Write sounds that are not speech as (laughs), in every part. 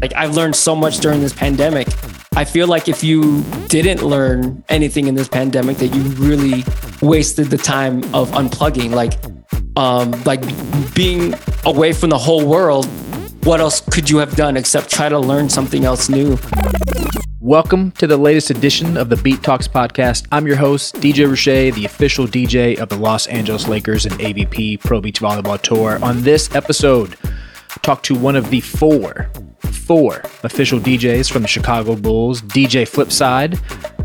Like I've learned so much during this pandemic. I feel like if you didn't learn anything in this pandemic, that you really wasted the time of unplugging. Like, um, like being away from the whole world. What else could you have done except try to learn something else new? Welcome to the latest edition of the Beat Talks podcast. I'm your host, DJ Ruche, the official DJ of the Los Angeles Lakers and AVP Pro Beach Volleyball Tour. On this episode, talk to one of the four four official DJs from the Chicago Bulls. DJ Flipside.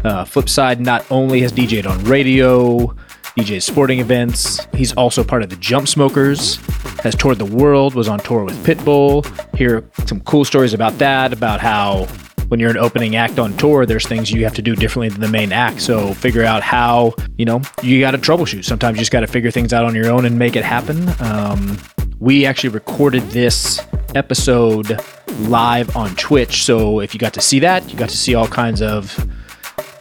Uh, Flipside not only has DJed on radio, DJs sporting events, he's also part of the Jump Smokers, has toured the world, was on tour with Pitbull. Hear some cool stories about that, about how when you're an opening act on tour, there's things you have to do differently than the main act. So figure out how, you know, you got to troubleshoot. Sometimes you just got to figure things out on your own and make it happen. Um, we actually recorded this episode live on Twitch. So if you got to see that, you got to see all kinds of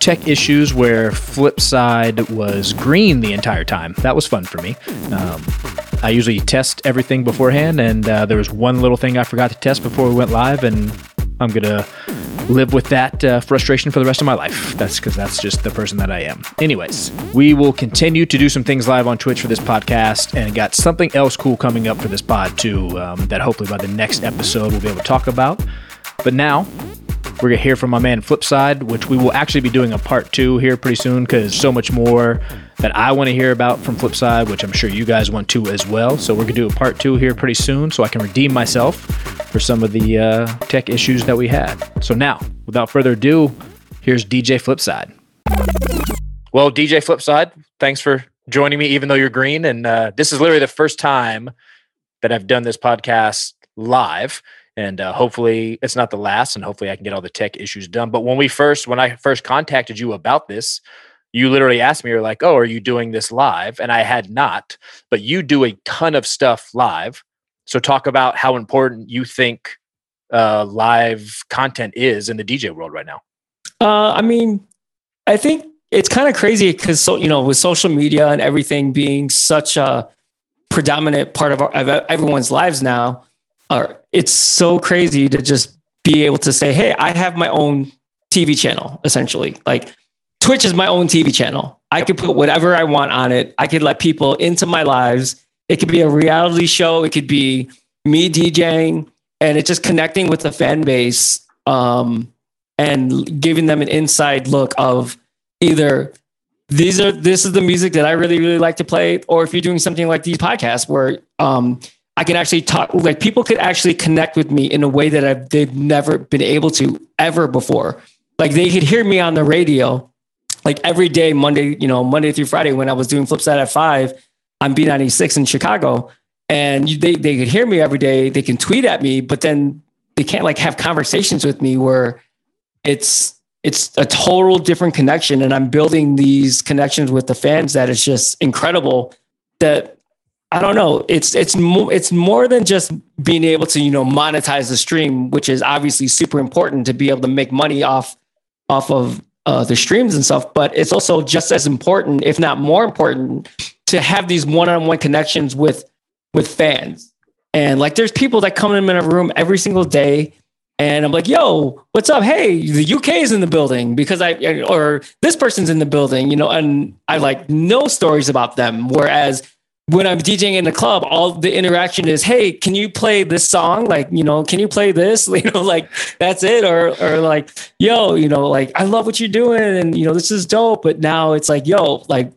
tech issues where Flipside was green the entire time. That was fun for me. Um, I usually test everything beforehand, and uh, there was one little thing I forgot to test before we went live, and I'm gonna live with that uh, frustration for the rest of my life. That's because that's just the person that I am. Anyways, we will continue to do some things live on Twitch for this podcast, and got something else cool coming up for this pod too. Um, that hopefully by the next episode we'll be able to talk about. But now we're gonna hear from my man Flipside, which we will actually be doing a part two here pretty soon because so much more that I want to hear about from Flipside, which I'm sure you guys want to as well. So we're gonna do a part two here pretty soon, so I can redeem myself for some of the uh, tech issues that we had. So now, without further ado, here's DJ Flipside. Well, DJ Flipside, thanks for joining me, even though you're green. And uh, this is literally the first time that I've done this podcast live and uh, hopefully it's not the last and hopefully i can get all the tech issues done. But when we first when i first contacted you about this you literally asked me you're like oh are you doing this live? And i had not but you do a ton of stuff live. So talk about how important you think uh, live content is in the dj world right now. Uh, i mean i think it's kind of crazy because so you know with social media and everything being such a predominant part of, our, of everyone's lives now uh, it's so crazy to just be able to say, hey, I have my own TV channel, essentially. Like Twitch is my own TV channel. I could put whatever I want on it. I could let people into my lives. It could be a reality show. It could be me DJing, and it's just connecting with the fan base um, and giving them an inside look of either these are this is the music that I really really like to play, or if you're doing something like these podcasts where um, I can actually talk like people could actually connect with me in a way that I've they've never been able to ever before. Like they could hear me on the radio, like every day, Monday, you know, Monday through Friday when I was doing Flipside at five on B96 in Chicago. And they, they could hear me every day. They can tweet at me, but then they can't like have conversations with me where it's it's a total different connection. And I'm building these connections with the fans that is just incredible that I don't know. It's it's more it's more than just being able to you know monetize the stream, which is obviously super important to be able to make money off off of uh, the streams and stuff. But it's also just as important, if not more important, to have these one-on-one connections with with fans. And like, there's people that come in a room every single day, and I'm like, "Yo, what's up? Hey, the UK is in the building because I or this person's in the building, you know." And I like know stories about them, whereas when I'm DJing in the club, all the interaction is, "Hey, can you play this song? Like, you know, can you play this? (laughs) You know, like that's it." Or, or like, "Yo, you know, like I love what you're doing, and you know, this is dope." But now it's like, "Yo, like,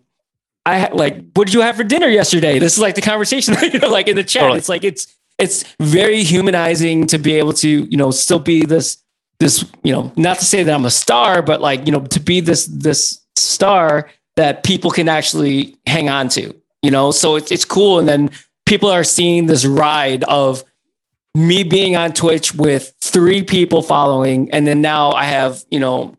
I like, what did you have for dinner yesterday?" This is like the conversation, (laughs) you know, like in the chat. Totally. It's like it's it's very humanizing to be able to, you know, still be this this, you know, not to say that I'm a star, but like, you know, to be this this star that people can actually hang on to you know? So it's, it's cool. And then people are seeing this ride of me being on twitch with three people following. And then now i have you know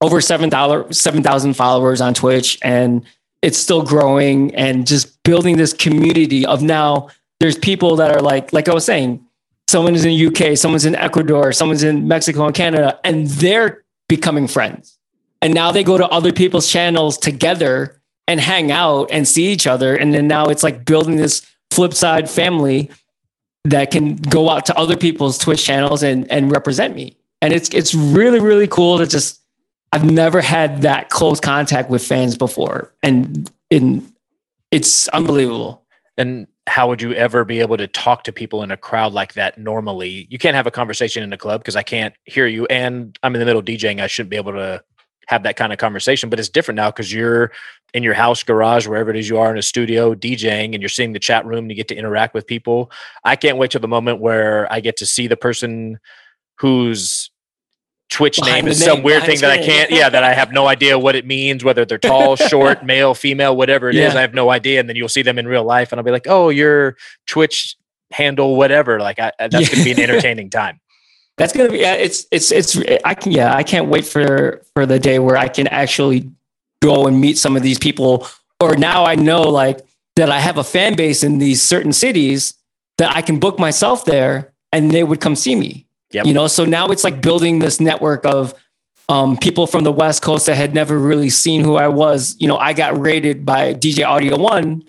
over 7000 7, followers on twitch and it's still growing and just building this community of now there's people that are like like i was saying someone's in the uk someone's in ecuador someone's in mexico and canada and they're becoming friends. And now they go to other people's channels together and hang out and see each other. And then now it's like building this Flipside family that can go out to other people's Twitch channels and and represent me. And it's it's really really cool to just I've never had that close contact with fans before, and in it's unbelievable. And how would you ever be able to talk to people in a crowd like that normally? You can't have a conversation in a club because I can't hear you, and I'm in the middle DJing. I shouldn't be able to have that kind of conversation. But it's different now because you're in your house, garage, wherever it is you are in a studio DJing, and you're seeing the chat room. And you get to interact with people. I can't wait till the moment where I get to see the person whose Twitch behind name is name, some weird thing that I can't, yeah, that I have no idea what it means, whether they're (laughs) tall, short, male, female, whatever it yeah. is. I have no idea. And then you'll see them in real life, and I'll be like, oh, your Twitch handle, whatever. Like, I, uh, that's yeah. going to be an (laughs) entertaining time. That's gonna be yeah. It's it's it's I can yeah. I can't wait for for the day where I can actually go and meet some of these people. Or now I know like that I have a fan base in these certain cities that I can book myself there, and they would come see me. Yep. You know, so now it's like building this network of um, people from the West Coast that had never really seen who I was. You know, I got raided by DJ Audio One,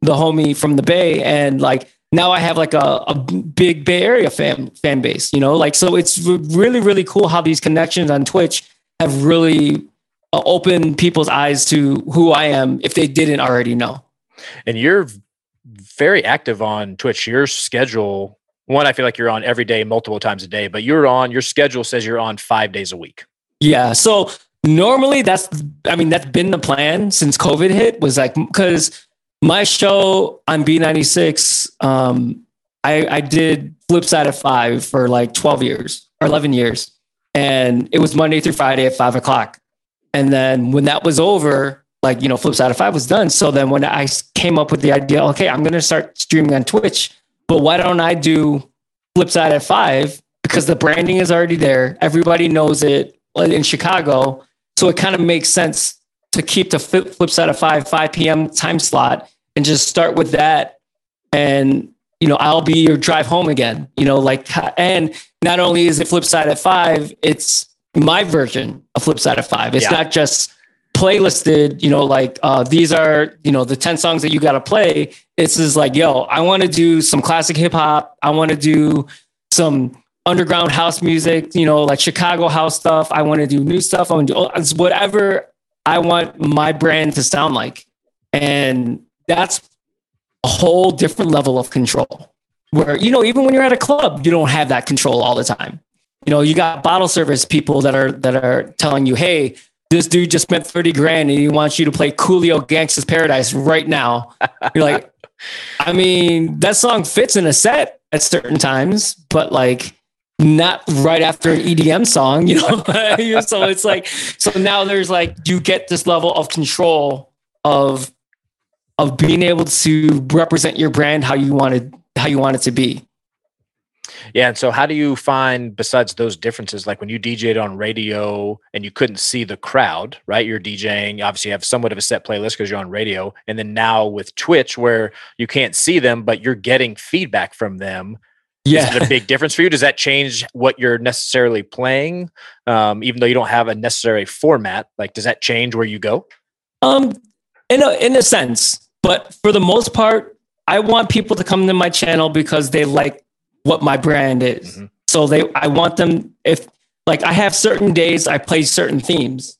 the homie from the Bay, and like now I have like a, a big Bay Area fan fan base. You know, like so it's really really cool how these connections on Twitch have really uh, opened people's eyes to who I am if they didn't already know. And you're very active on Twitch. Your schedule one, I feel like you're on every day, multiple times a day, but you're on, your schedule says you're on five days a week. Yeah. So normally that's, I mean, that's been the plan since COVID hit was like, because my show on B96, um, I, I did Flipside of five for like 12 years or 11 years. And it was Monday through Friday at five o'clock. And then when that was over, like, you know, Flipside of five was done. So then when I came up with the idea, okay, I'm going to start streaming on Twitch but why don't I do Flipside at five? Because the branding is already there. Everybody knows it in Chicago. So it kind of makes sense to keep the Flipside of five, 5 p.m. time slot and just start with that. And, you know, I'll be your drive home again, you know, like, and not only is it Flipside at five, it's my version of Flipside of five. It's yeah. not just playlisted, you know, like uh, these are, you know, the 10 songs that you got to play. It's just like, yo, I want to do some classic hip hop. I want to do some underground house music, you know, like Chicago house stuff. I want to do new stuff. I want to do whatever I want my brand to sound like. And that's a whole different level of control where, you know, even when you're at a club, you don't have that control all the time. You know, you got bottle service people that are that are telling you, hey, this dude just spent 30 grand and he wants you to play Coolio Gangsta's Paradise right now. You're like, (laughs) I mean, that song fits in a set at certain times, but like not right after an EDM song, you know? (laughs) so it's like, so now there's like, you get this level of control of, of being able to represent your brand how you wanted, how you want it to be. Yeah. And so, how do you find, besides those differences, like when you DJed on radio and you couldn't see the crowd, right? You're DJing, obviously, you have somewhat of a set playlist because you're on radio. And then now with Twitch, where you can't see them, but you're getting feedback from them. Yeah. Is it a big difference for you? Does that change what you're necessarily playing? Um, even though you don't have a necessary format, like, does that change where you go? Um, in a, in a sense, but for the most part, I want people to come to my channel because they like what my brand is. Mm-hmm. So they, I want them if like I have certain days I play certain themes.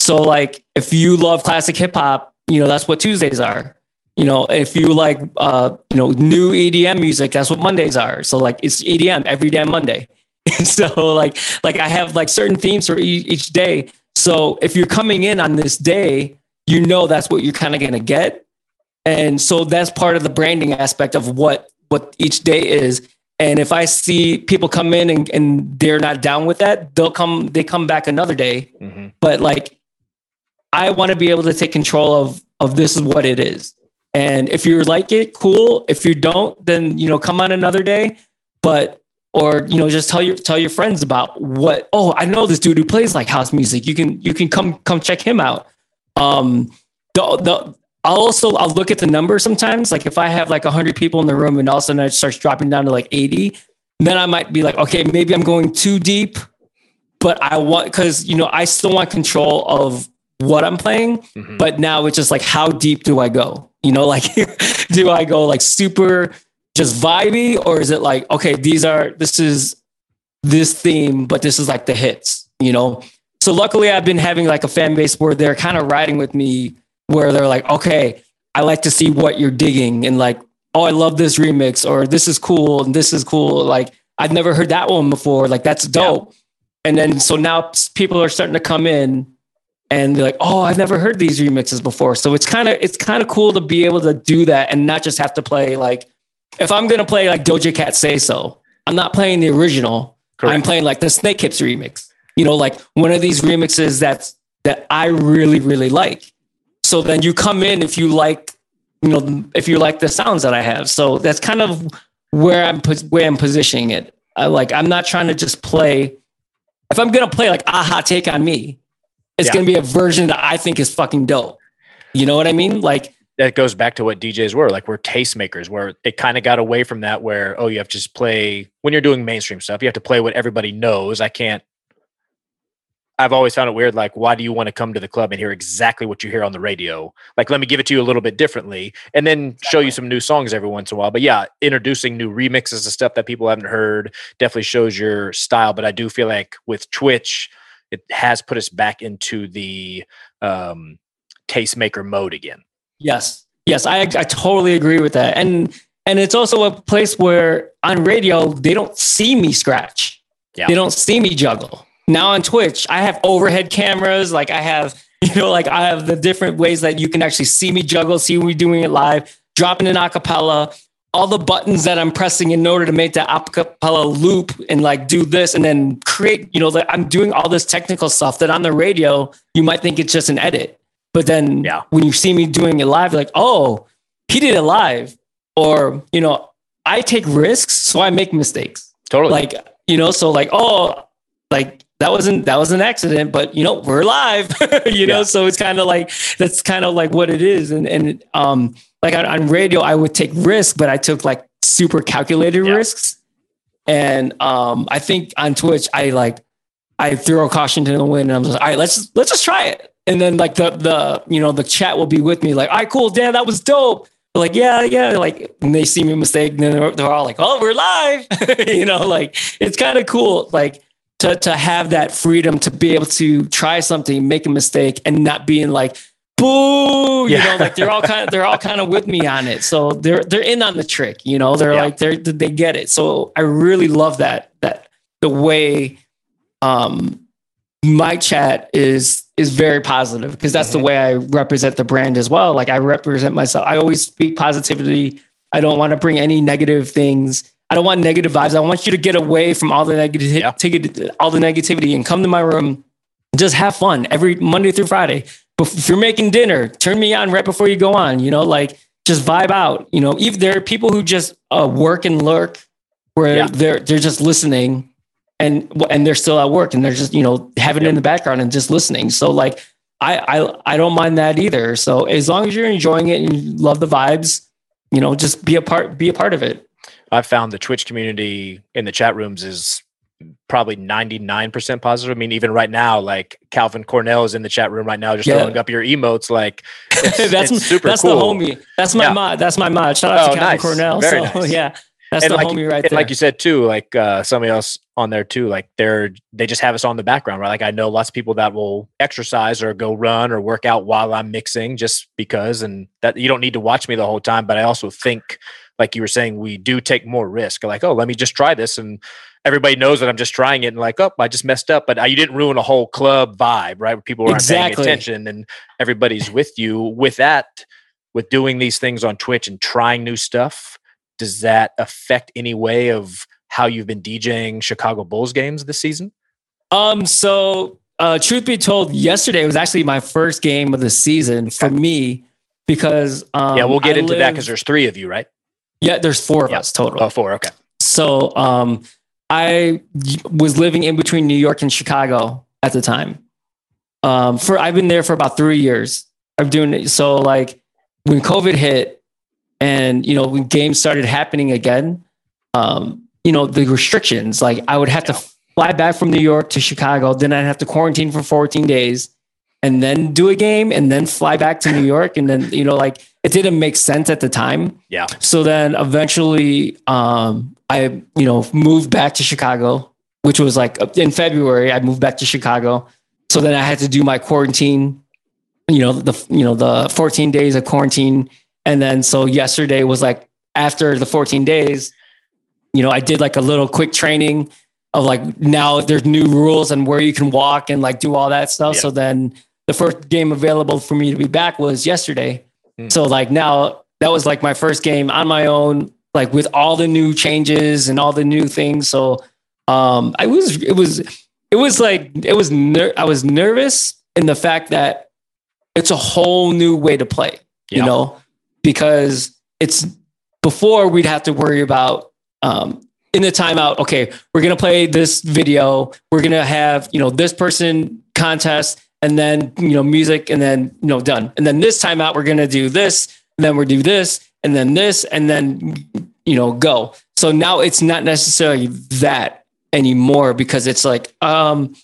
So like if you love classic hip hop, you know that's what Tuesdays are. You know if you like uh you know new EDM music, that's what Mondays are. So like it's EDM every damn Monday. (laughs) so like like I have like certain themes for each, each day. So if you're coming in on this day, you know that's what you're kind of gonna get. And so that's part of the branding aspect of what what each day is and if I see people come in and, and they're not down with that, they'll come, they come back another day. Mm-hmm. But like, I want to be able to take control of, of this is what it is. And if you like it, cool. If you don't, then, you know, come on another day, but, or, you know, just tell your, tell your friends about what, oh, I know this dude who plays like house music. You can, you can come, come check him out. Um, the, the, I'll also I'll look at the number sometimes. Like if I have like hundred people in the room and all of a sudden it starts dropping down to like 80, then I might be like, okay, maybe I'm going too deep. But I want because you know, I still want control of what I'm playing. Mm-hmm. But now it's just like how deep do I go? You know, (laughs) like do I go like super just vibey or is it like okay these are this is this theme but this is like the hits you know so luckily i've been having like a fan base where they're kind of riding with me where they're like okay i like to see what you're digging and like oh i love this remix or this is cool and this is cool like i've never heard that one before like that's dope yeah. and then so now people are starting to come in and they're like, "Oh, I've never heard these remixes before." So it's kind of it's kind of cool to be able to do that and not just have to play like if I'm gonna play like Doja Cat Say So, I'm not playing the original. Correct. I'm playing like the Snakehips remix. You know, like one of these remixes that's that I really really like. So then you come in if you like, you know, if you like the sounds that I have. So that's kind of where I'm where I'm positioning it. I like I'm not trying to just play. If I'm gonna play like "Aha, take on me, it's yeah. going to be a version that I think is fucking dope. You know what I mean? Like that goes back to what DJs were like. We're tastemakers. Where it kind of got away from that. Where oh, you have to just play when you're doing mainstream stuff. You have to play what everybody knows. I can't. I've always found it weird. Like, why do you want to come to the club and hear exactly what you hear on the radio? Like, let me give it to you a little bit differently, and then show you some new songs every once in a while. But yeah, introducing new remixes of stuff that people haven't heard definitely shows your style. But I do feel like with Twitch it has put us back into the um, tastemaker mode again. Yes, yes, I I totally agree with that, and and it's also a place where on radio they don't see me scratch, yeah. they don't see me juggle. Now on Twitch, I have overhead cameras, like I have (laughs) you know like I have the different ways that you can actually see me juggle, see me doing it live, dropping an acapella, all the buttons that I'm pressing in order to make that acapella loop and like do this and then create, you know, that I'm doing all this technical stuff that on the radio, you might think it's just an edit. But then yeah. when you see me doing it live, like, oh, he did it live. Or, you know, I take risks, so I make mistakes. Totally. Like, you know, so like, oh, like that wasn't that was an accident, but you know, we're live. (laughs) you know, so it's kind of like that's kind of like what it is. And and um like on, on radio, I would take risks, but I took like super calculated yeah. risks. And um, I think on Twitch, I like I throw caution to the wind, and I'm just all right. Let's let's just try it. And then like the the you know the chat will be with me, like, all right, cool, Dan, that was dope. They're like, yeah, yeah, like and they see me mistake, and then they're, they're all like, oh, we're live. (laughs) you know, like it's kind of cool, like to to have that freedom to be able to try something, make a mistake, and not being like boo you yeah. know like they're all kind of they're all kind of with me on it. So they're they're in on the trick you know? They're yeah. like they're they get it. So i really love that that the way um my chat is is very positive because that's mm-hmm. the way i represent the brand as well. Like i represent myself. I always speak positivity i don't want to bring any negative things. I don't want negative vibes. I want you to get away from all the negative yeah. all the negativity and come to my room. Just have fun every monday through friday if you're making dinner, turn me on right before you go on, you know, like just vibe out, you know, if there are people who just uh, work and lurk where yeah. they're, they're just listening and, and they're still at work and they're just, you know, having it in the background and just listening. So like, I, I, I don't mind that either. So as long as you're enjoying it and you love the vibes, you know, just be a part, be a part of it. I've found the Twitch community in the chat rooms is probably 99% positive. I mean, even right now, like Calvin Cornell is in the chat room right now, just yeah. throwing up your emotes. Like (laughs) it's, that's it's super that's cool. the homie. That's my yeah. mod. That's my mod. Shout out oh, to Calvin nice. Cornell. Very so nice. (laughs) yeah, that's and the like, homie right there. Like you said too, like uh, somebody else on there too, like they're, they just have us on the background, right? Like I know lots of people that will exercise or go run or work out while I'm mixing just because, and that you don't need to watch me the whole time. But I also think, like you were saying, we do take more risk. Like, oh, let me just try this and everybody knows that I'm just trying it and like, oh, I just messed up, but you didn't ruin a whole club vibe, right? Where people aren't exactly. paying attention and everybody's with you. With that, with doing these things on Twitch and trying new stuff, does that affect any way of how you've been DJing Chicago Bulls games this season? Um, so uh, truth be told, yesterday was actually my first game of the season for me because um, yeah, we'll get I into live, that because there's three of you, right? Yeah, there's four of yeah. us total. Oh, four. Okay. So um, I was living in between New York and Chicago at the time. Um, for I've been there for about three years. I'm doing it. So like when COVID hit and you know when games started happening again, um, you know the restrictions. Like I would have to fly back from New York to Chicago, then I'd have to quarantine for 14 days, and then do a game, and then fly back to New York, and then you know like it didn't make sense at the time. Yeah. So then eventually, um, I you know moved back to Chicago, which was like in February. I moved back to Chicago. So then I had to do my quarantine. You know the you know the 14 days of quarantine, and then so yesterday was like after the 14 days. You know, I did like a little quick training of like now there's new rules and where you can walk and like do all that stuff. Yeah. So then the first game available for me to be back was yesterday. So like now that was like my first game on my own, like with all the new changes and all the new things. So um I was it was it was like it was ner- I was nervous in the fact that it's a whole new way to play, Yeah. you know, because it's before we'd have to worry about um in the timeout, okay, we're gonna play this video, we're gonna have, you know, this person contest and then you know music and then you know done. And then this time out we're gonna do this, and then we'll do this, and then this, and then you know, go. So now it's not necessarily that anymore because it's like um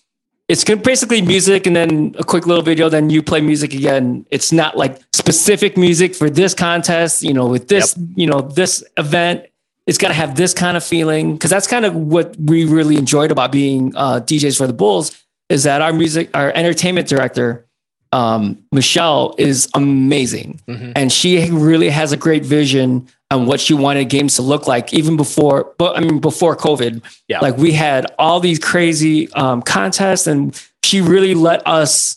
it's basically music and then a quick little video, then you play music again. It's not like specific music for this contest, you know, with this, you know, this event. It's got to have this kind of feeling because that's kind of what we really enjoyed about being uh, DJs for the Bulls is that our music, our entertainment director, um, Michelle, is amazing, Mhm. and she really has a great vision on what she wanted games to look like, even before. But I mean, before COVID, Yeah. like we had all these crazy um, contests, and she really let us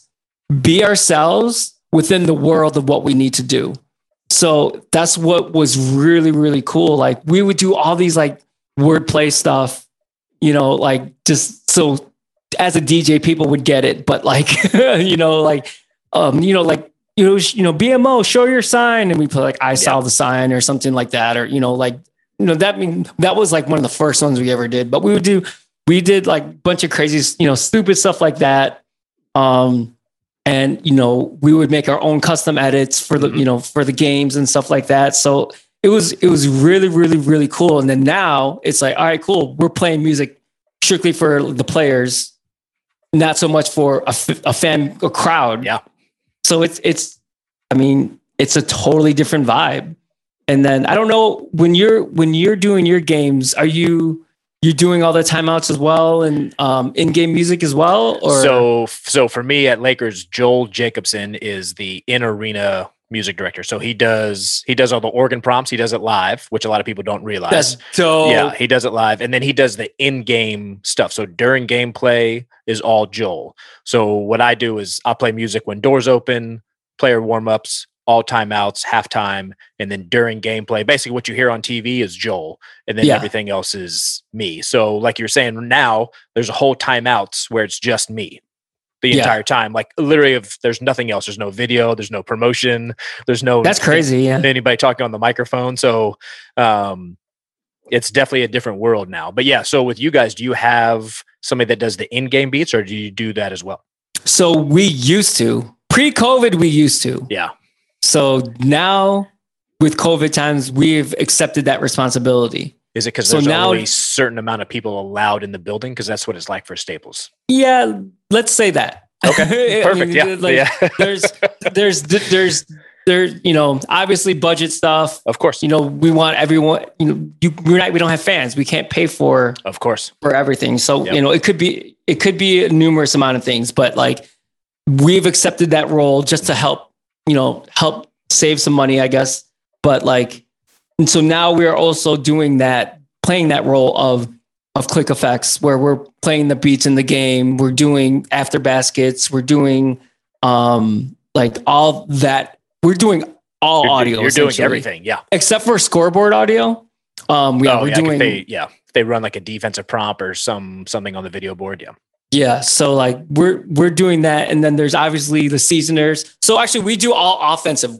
be ourselves within the world of what we need to do. So that's what was really, really cool. Like we would do all these like wordplay stuff, you know, like just so as a DJ, people would get it, but like, (laughs) you know, like, um, you know, like, you know, you know, BMO, show your sign. And we put like, I saw the sign or something like that. Or, you know, like, you know, that mean that was like one of the first ones we ever did, but we would do, we did like a bunch of crazy, you know, stupid stuff like that. Um, and you know we would make our own custom edits for the Mhm. you know for the games and stuff like that so it was it was really really really cool and then now it's like all right cool we're playing music strictly for the players not so much for a, a fan a crowd. Yeah. so it's it's i mean it's a totally different vibe. And then i don't know when you're when you're doing your games are you you're doing all the timeouts as well and um in-game music as well or? So, so for me at Lakers, Joel Jacobson is the in arena music director. So he does he does all the organ prompts. He does it live, which a lot of people don't realize. that's dope Yeah, he does it live, and then he does the in-game stuff. So during gameplay is all Joel. So what I do is I'll play music when doors open, player warm-ups, all timeouts, halftime, and then during gameplay. Basically, what you hear on TV is Joel, and then Yeah. everything else is me. So like you're saying now, there's a whole timeouts where it's just me. The Yeah. entire time, like literally, if there's nothing else, there's no video, there's no promotion, there's no That's crazy. Yeah. anybody talking on the microphone. So um, it's definitely a different world now. But yeah, so with you guys, do you have somebody that does the in-game beats, or do you do that as well? So we used to pre-COVID, we used to. Yeah. So now with COVID times, we've accepted that responsibility. Is it because So there's now- only a certain amount of people allowed in the building? Because that's what it's like for Staples. Yeah, let's say that. Okay, (laughs) I perfect. mean, yeah, like, yeah. (laughs) there's, there's, there's, there, you know, obviously budget stuff. of course, You know, we want everyone. You know, you, we're not. We don't have fans. We can't pay for of course. for everything. So Yep. you know, it could be it could be a numerous amount of things, but like we've accepted that role just to help, you know, help save some money, I guess. But like, and so now we're also doing that, playing that role of of click effects, where we're playing the beats in the game. We're doing after baskets. We're doing um like all that. We're doing all You're, audio. you're doing everything. Yeah. except for scoreboard audio. Um, yeah, oh, we're yeah. doing they, yeah. If they run like a defensive prompt or some something on the video board. Yeah. Yeah, so like we're we're doing that, and then there's obviously the seasoners. So actually, we do all offensive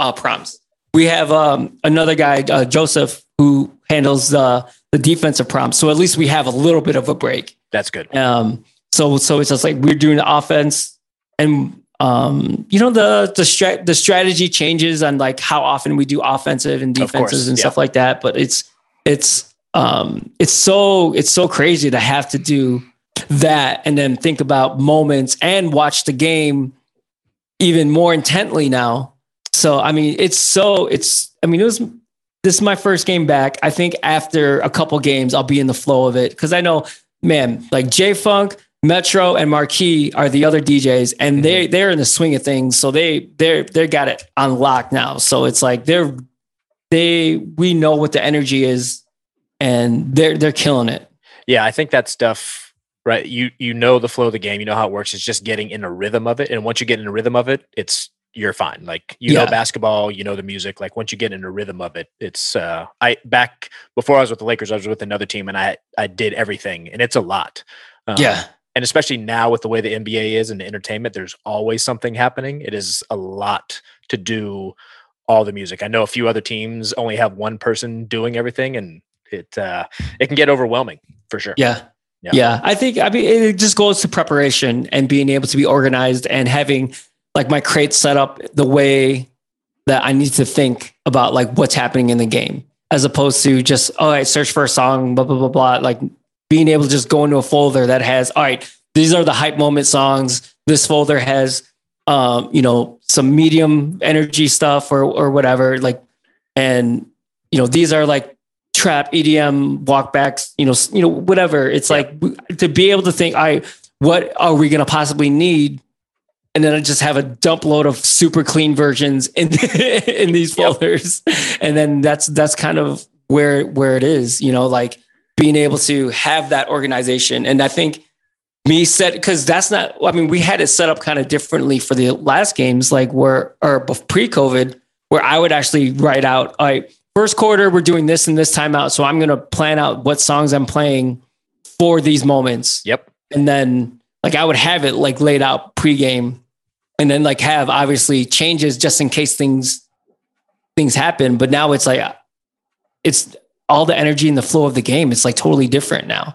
uh, prompts. We have um, another guy, uh, Joseph, who handles the the defensive prompts. So at least we have a little bit of a break. That's good. Um, so so it's just like we're doing the offense, and um, you know the the strat the strategy changes on like how often we do offensive and defenses and yeah. stuff like that. But it's it's um it's so it's so crazy to have to do that and then think about moments and watch the game even more intently now. So I mean, it's so it's. I mean, it was. This is my first game back. I think after a couple games, I'll be in the flow of it because I know, man, like J Funk, Metro, and Marquee are the other DJs, and they Mm-hmm. they're in the swing of things. So they they're they got it on lock now. So it's like they're they we know what the energy is, and they're they're killing it. Yeah, I think that stuff, right? You you know the flow of the game, you know how it works. It's just getting in a rhythm of it, and once you get in a rhythm of it, it's you're fine. Like you know basketball, you know the music. Like once you get in a rhythm of it, it's uh I back before I was with the Lakers, I was with another team, and I I did everything, and it's a lot. Um, Yeah, and especially now with the way the NBA is and the entertainment, there's always something happening. It is a lot to do all the music. I know a few other teams only have one person doing everything, and it uh, it can get overwhelming for sure. yeah. Yeah. Yeah. I think I mean it just goes to preparation and being able to be organized and having like my crate set up the way that I need to think about like what's happening in the game, as opposed to just all right, search for a song, blah blah blah blah. Like being able to just go into a folder that has all right, these are the hype moment songs. This folder has um, you know, some medium energy stuff or or whatever. Like and you know, these are like trap EDM walkbacks, you know, you know, whatever. It's like to be able to think, I what are we going to possibly need? And then I just have a dump load of super clean versions in (laughs) in these Yep. folders, and then that's that's kind of where where it is, you know, like being able to have that organization. And I think me set because that's not. I mean, we had it set up kind of differently for the last games, like where or pre COVID, where I would actually write out, all right, first quarter we're doing this and this timeout, so I'm going to plan out what songs I'm playing for these moments Yep. and then like I would have it like laid out pregame, and then like have obviously changes just in case things things happen. But now it's like it's all the energy and the flow of the game. It's like totally different now.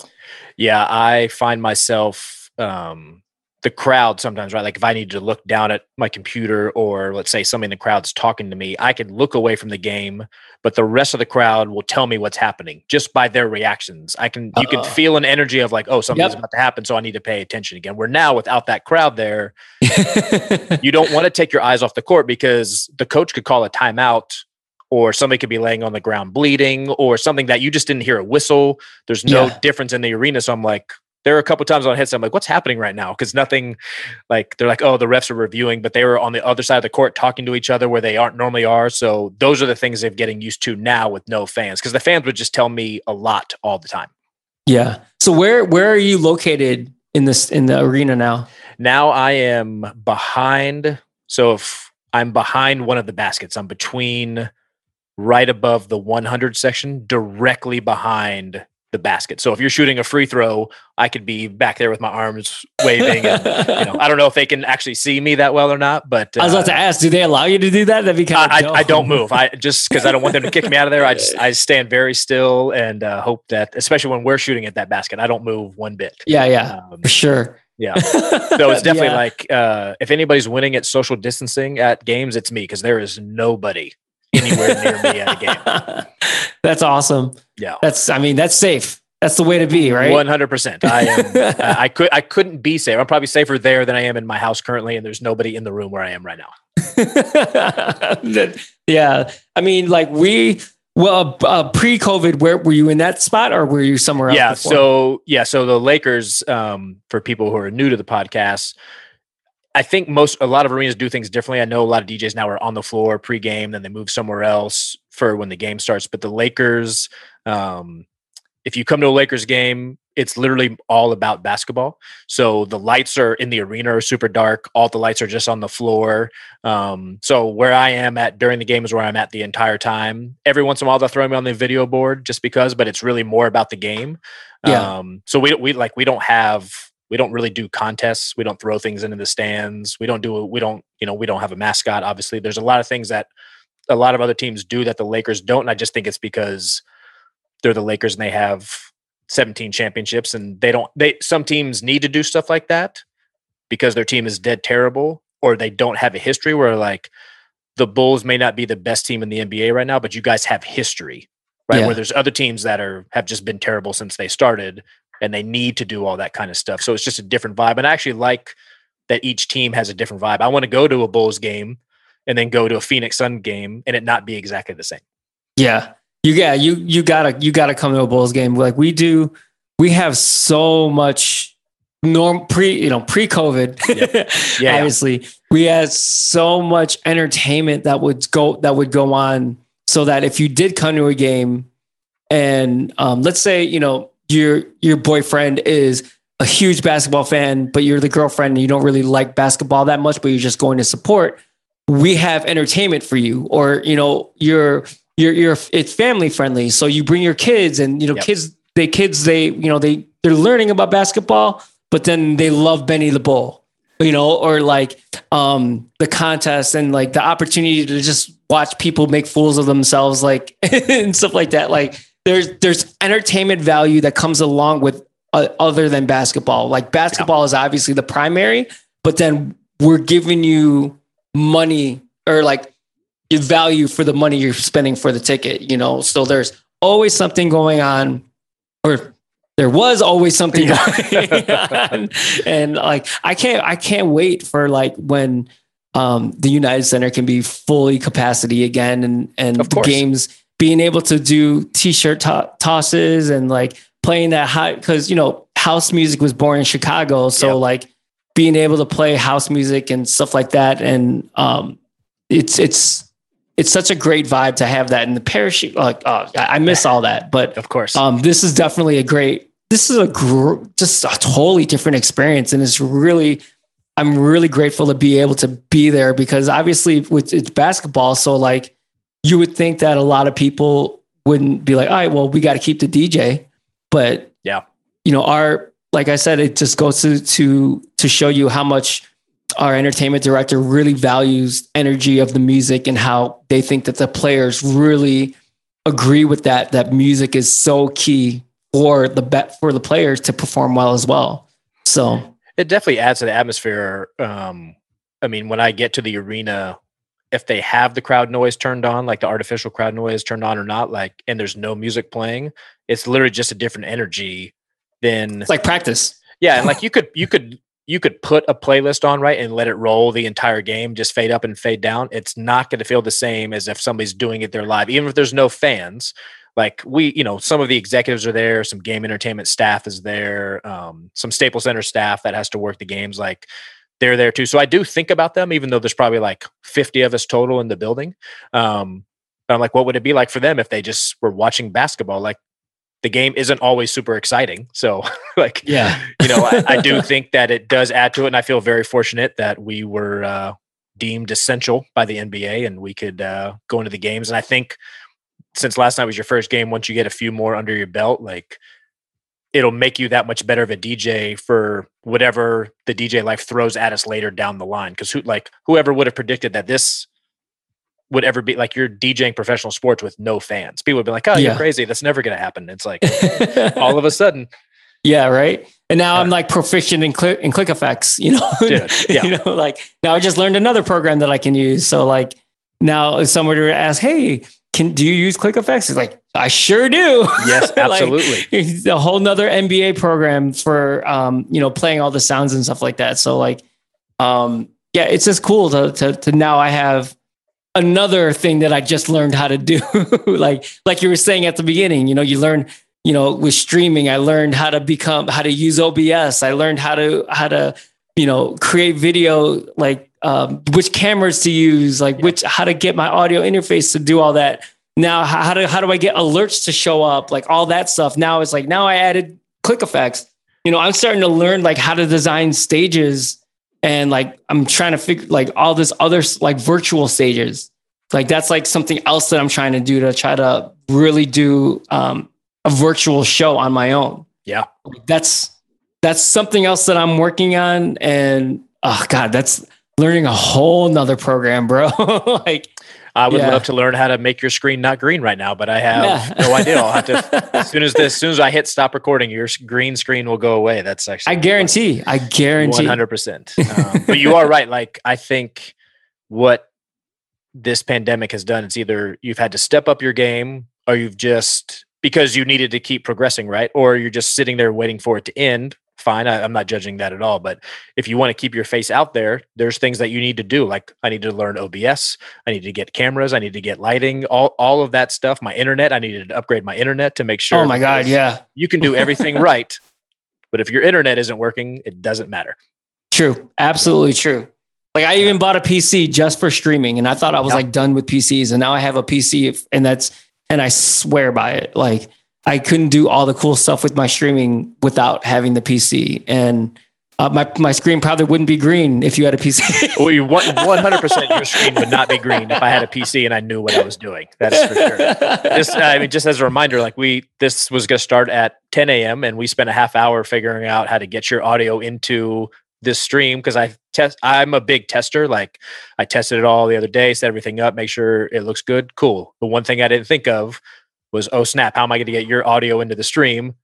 Yeah, I find myself um the crowd sometimes, right? Like if I need to look down at my computer or let's say somebody in the crowd's talking to me, I can look away from the game, but the rest of the crowd will tell me what's happening just by their reactions. I can you can feel an energy of like, oh, something's Yep. about to happen, so I need to pay attention again. Where now without that crowd there, (laughs) you don't want to take your eyes off the court because the coach could call a timeout or somebody could be laying on the ground bleeding or something that you just didn't hear a whistle. There's no Yeah. difference in the arena. So I'm like, there are a couple times on headset, I'm like, what's happening right now? Because nothing like they're like, oh, the refs are reviewing, but they were on the other side of the court talking to each other where they aren't normally are. So those are the things they're getting used to now with no fans. Because the fans would just tell me a lot all the time. yeah. So where where are you located in this in the arena now? Now I am behind. So if I'm behind one of the baskets, I'm between right above the 100 section, directly behind the basket. So if you're shooting a free throw, I could be back there with my arms waving. And, you know, (laughs) I don't know if they can actually see me that well or not, but I was about uh, to ask, do they allow you to do that? That'd be kind I, of I, I don't move. I just because I don't want them to kick me out of there. I just (laughs) I stand very still and uh, hope that, especially when we're shooting at that basket, I don't move one bit. Yeah, yeah, Um, for sure. yeah. (laughs) So it's definitely Yeah. like uh, if anybody's winning at social distancing at games, it's me because there is nobody anywhere near me at a game. (laughs) That's awesome. Yeah, That's I mean, that's safe. That's the way to be, right? one hundred percent. I am. (laughs) I could. I couldn't be safe. I'm probably safer there than I am in my house currently, and there's nobody in the room where I am right now. (laughs) yeah. I mean, like we, well, uh, pre COVID, where were you in that spot or were you somewhere else? yeah. before? So yeah. So the Lakers, um, for people who are new to the podcast. I think most a lot of arenas do things differently. I know a lot of DJs now are on the floor pregame, then they move somewhere else for when the game starts. But the Lakers, um, if you come to a Lakers game, it's literally all about basketball. So the lights are in the arena are super dark. All the lights are just on the floor. Um, so where I am at during the game is where I'm at the entire time. Every once in a while they'll throw me on the video board just because, but it's really more about the game. Yeah. Um, so we we like we don't have we don't really do contests. We don't throw things into the stands. We don't do we don't you know we don't have a mascot. Obviously, there's a lot of things that a lot of other teams do that the Lakers don't. And I just think it's because they're the Lakers and they have 17 championships and they don't they some teams need to do stuff like that because their team is dead terrible or they don't have a history where like the Bulls may not be the best team in the NBA right now, but you guys have history, right? Yeah. Where there's other teams that are have just been terrible since they started and they need to do all that kind of stuff. So it's just a different vibe. And I actually like that each team has a different vibe. I want to go to a Bulls game and then go to a Phoenix Sun game and it not be exactly the same. Yeah. You yeah, you you gotta you gotta come to a Bulls game. Like we do, we have so much norm pre you know pre-COVID. Yep. (laughs) Yeah, obviously, we had so much entertainment that would go that would go on so that if you did come to a game and um, let's say you know your your boyfriend is a huge basketball fan, but you're the girlfriend and you don't really like basketball that much, but you're just going to support. We have entertainment for you, or you know, you're you're you're it's family friendly. So you bring your kids, and you know, yep. kids they kids they you know they they're learning about basketball, but then they love Benny the Bull, you know, or like um the contest and like the opportunity to just watch people make fools of themselves, like (laughs) and stuff like that. Like there's there's entertainment value that comes along with uh, other than basketball. Like basketball yeah. is obviously the primary, but then we're giving you money or like value for the money you're spending for the ticket, you know? So there's always something going on or there was always something (laughs) going on. And like, I can't, I can't wait for like when, um, the United Center can be fully capacity again and, and the games being able to do t-shirt to- tosses and like playing that high because you know house music was born in Chicago, so like being able to play house music and stuff like that, and um, it's it's it's such a great vibe to have that in the parachute. Like, oh, I miss all that, but of course, um, this is definitely a great. This is a gr- just a totally different experience, and it's really. I'm really grateful to be able to be there because obviously with it's basketball, so like you would think that a lot of people wouldn't be like, all right, well, we got to keep the DJ. But yeah, you know, our like I said, it just goes to to to show you how much our entertainment director really values energy of the music and how they think that the players really agree with that that music is so key for the bet for the players to perform well as well so it definitely adds to the atmosphere um i mean when i get to the arena if they have the crowd noise turned on, like the artificial crowd noise turned on or not, like, and there's no music playing, it's literally just a different energy than it's like practice. Yeah. And like you could, you could, you could put a playlist on right and let it roll the entire game, just fade up and fade down. It's not going to feel the same as if somebody's doing it there live, even if there's no fans. Like we, you know, some of the executives are there, some game entertainment staff is there, um, some Staples Center staff that has to work the games. Like they're there too. So I do think about them, even though there's probably like 50 of us total in the building. Um, but I'm like, what would it be like for them if they just were watching basketball? Like the game isn't always super exciting. So (laughs) like, yeah, you know, I, I, do (laughs) think that it does add to it. And I feel very fortunate that we were uh, deemed essential by the NBA and we could uh, go into the games. And I think since last night was your first game, once you get a few more under your belt, like it'll make you that much better of a DJ for whatever the DJ life throws at us later down the line. Because who like whoever would have predicted that this would ever be like you're DJing professional sports with no fans. People would be like, "Oh, yeah. you're crazy. That's never going to happen." It's like (laughs) all of a sudden, yeah, right. And now uh, I'm like proficient in click in click effects. You know, dude, yeah. (laughs) you know, like now I just learned another program that I can use. So like now, if someone were to ask, "Hey, can do you use click effects?" It's like I sure do. (laughs) Yes, absolutely. like, a whole nother NBA program for um, you know, playing all the sounds and stuff like that. So like um yeah, it's just cool to to to now I have another thing that I just learned how to do. (laughs) like like you were saying at the beginning, you know, you learn, you know, with streaming, I learned how to become how to use OBS. I learned how to how to, you know, create video like um, which cameras to use, like which how to get my audio interface to do all that now how do how do I get alerts to show up? Like all that stuff. Now it's like now I added click effects. You know, I'm starting to learn like how to design stages and like I'm trying to figure like all this other like virtual stages. Like that's like something else that I'm trying to do to try to really do um, a virtual show on my own. Yeah. That's that's something else that I'm working on and oh god, that's learning a whole nother program, bro. (laughs) like I would yeah. love to learn how to make your screen not green right now, but I have yeah. no idea. I'll have to (laughs) as soon as this, as soon as I hit stop recording, your green screen will go away. That's actually I guarantee. I guarantee. One hundred percent. (laughs) Um, but you are right. Like I think what this pandemic has done, it's either you've had to step up your game, or you've just because you needed to keep progressing, right? Or you're just sitting there waiting for it to end fine. I, I'm not judging that at all. But if you want to keep your face out there, there's things that you need to do. Like I need to learn OBS. I need to get cameras. I need to get lighting. All all of that stuff. My internet. I needed to upgrade my internet to make oh sure. Oh my god, yeah. (laughs) You can do everything (laughs) right, but if your internet isn't working, it doesn't matter. True. Absolutely true. Like I even bought a PC just for streaming and I thought I was Yeah. like done with PCs and now I have a PC if- and that's and I swear by it. Like I couldn't do all the cool stuff with my streaming without having the PC and uh, my my screen probably wouldn't be green if you had a PC. (laughs) Well, you one hundred percent your screen would not be green if I had a PC and I knew what I was doing. That's for sure. Just, I mean, just as a reminder, like we, this was going to start at 10 a.m. and we spent a half hour figuring out how to get your audio into this stream because I test. I'm a big tester. Like I tested it all the other day, set everything up, make sure it looks good. Cool. The one thing I didn't think of was, oh snap, how am I going to get your audio into the stream?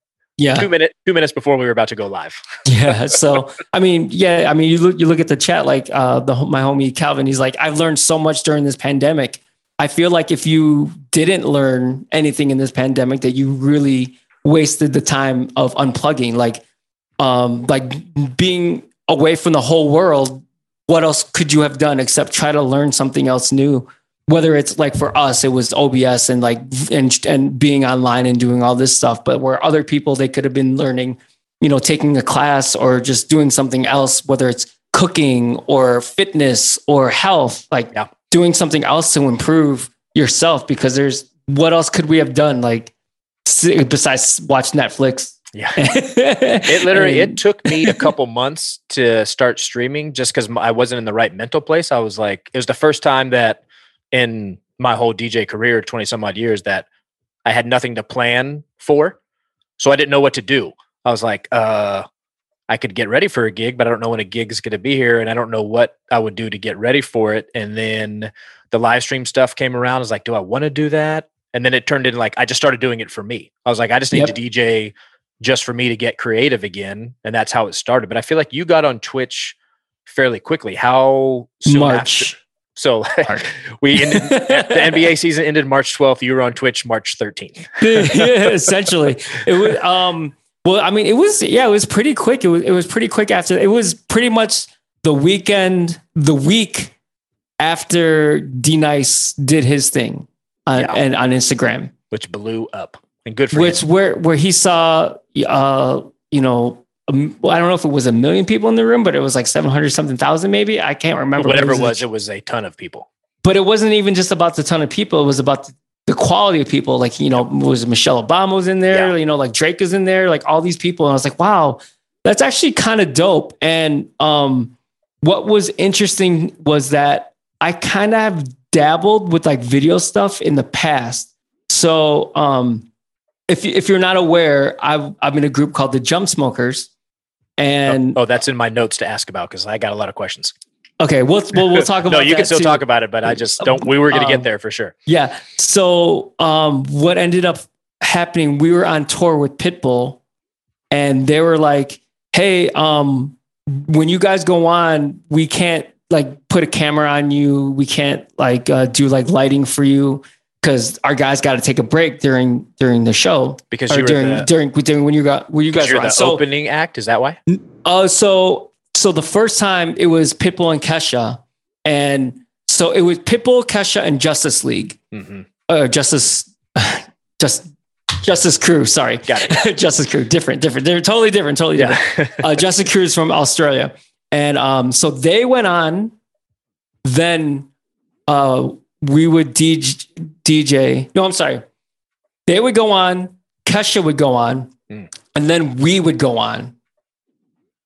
yeah. Two minute, two minutes before we were about to go live. (laughs) Yeah. So I mean, yeah. I mean, you look you look at the chat, like uh, the my homie Calvin. He's like, I've learned so much during this pandemic. I feel like if you didn't learn anything in this pandemic, that you really wasted the time of unplugging, like, um, like being away from the whole world. What else could you have done except try to learn something else new? Whether it's like for us, it was OBS and like and and being online and doing all this stuff, but where other people they could have been learning you know, taking a class or just doing something else, whether it's cooking or fitness or health, like Yeah. doing something else to improve yourself. Because there's what else could we have done? Like besides watch Netflix. Yeah. (laughs) It literally it took me a couple months to start streaming just because I wasn't in the right mental place. I was like, it was the first time that in my whole DJ career, twenty some odd years, that I had nothing to plan for, so I didn't know what to do. I was like, uh, I could get ready for a gig, but I don't know when a gig is going to be here, and I don't know what I would do to get ready for it. And then the live stream stuff came around. I was like, do I want to do that? And then it turned into like I just started doing it for me. I was like, I just need Yep. to DJ just for me to get creative again, and that's how it started. But I feel like you got on Twitch fairly quickly. How soon after- March. So (laughs) we ended (laughs) the NBA season ended March 12th. You were on Twitch March 13th. (laughs) yeah, essentially. It was um well, I mean, it was yeah, it was pretty quick. It was it was pretty quick after it was pretty much the weekend, the week after D Nice did his thing on, Yeah. and on Instagram. which blew up and good for which him. where where he saw uh you know well, I don't know if it was a million people in the room, but it was like seven hundred something thousand, maybe. I can't remember. Whatever it was, it was a ton of people. but it wasn't even just about the ton of people. It was about the, quality of people. Like you know, was Michelle Obama was in there. Yeah. You know, like Drake is in there. Like all these people, and I was like, wow, that's actually kind of dope. And um, what was interesting was that I kind of have dabbled with like video stuff in the past. So um, if if you're not aware, I've I'm in a group called the Jump Smokers, and oh, that's in my notes to ask about because I got a lot of questions. okay, we'll we'll, we'll talk (laughs) about. no, you can still too. talk about it, but I just don't. We were going to Um, get there for sure. Yeah. So um, what ended up happening, we were on tour with Pitbull and they were like, hey, um, when you guys go on, we can't like put a camera on you. We can't like uh, do like lighting for you because our guys got to take a break during during the show Because you during the, during during when you got when you guys you're were on. the So opening act. Is that why? uh, so so the first time it was Pitbull and Kesha, and so it was Pitbull, Kesha, and Justice League hmm uh, Justice, (sighs) just Justice Crew. Sorry, Got it. (laughs) Justice Crew. Different, different. They're totally different. Totally different. Yeah. (laughs) Uh, Justice Crew is from Australia, and um, so they went on. Then uh, we would DJ, DJ. No, I'm sorry. They would go on. Kesha would go on, Mm. and then we would go on,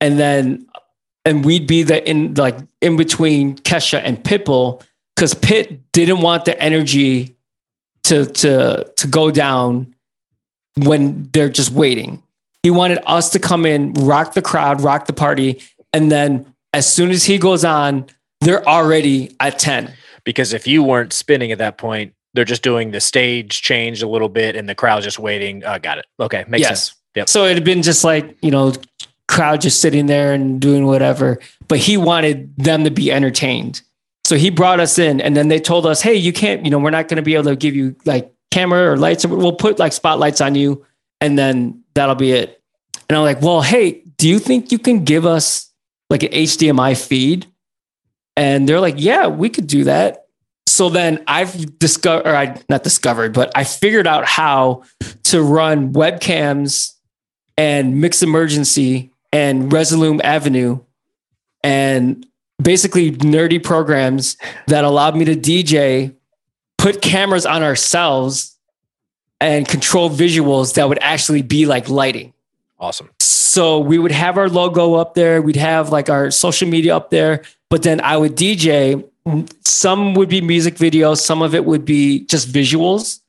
and then and we'd be the in like in between Kesha and Pitbull because Pitt didn't want the energy to to to go down when they're just waiting. He wanted us to come in, rock the crowd, rock the party, and then as soon as he goes on, they're already at 10. Because if you weren't spinning at that point, they're just doing the stage change a little bit, and the crowd's just waiting. Uh, got it. Okay, makes Yes. sense. Yep. So it had been just like, you know, crowd just sitting there and doing whatever. But he wanted them to be entertained. So he brought us in and then they told us, hey, you can't, you know, we're not going to be able to give you like camera or lights. We'll put like spotlights on you and then that'll be it. And I'm like, well, hey, do you think you can give us like an HDMI feed? And they're like, yeah, we could do that. So then I've discovered, or I not discovered, but I figured out how to run webcams and Mix Emergency and Resolume Avenue and basically nerdy programs that allowed me to DJ, put cameras on ourselves, and control visuals that would actually be like lighting. Awesome. So we would have our logo up there, we'd have like our social media up there, but then I would DJ. Some would be music videos, some of it would be just visuals.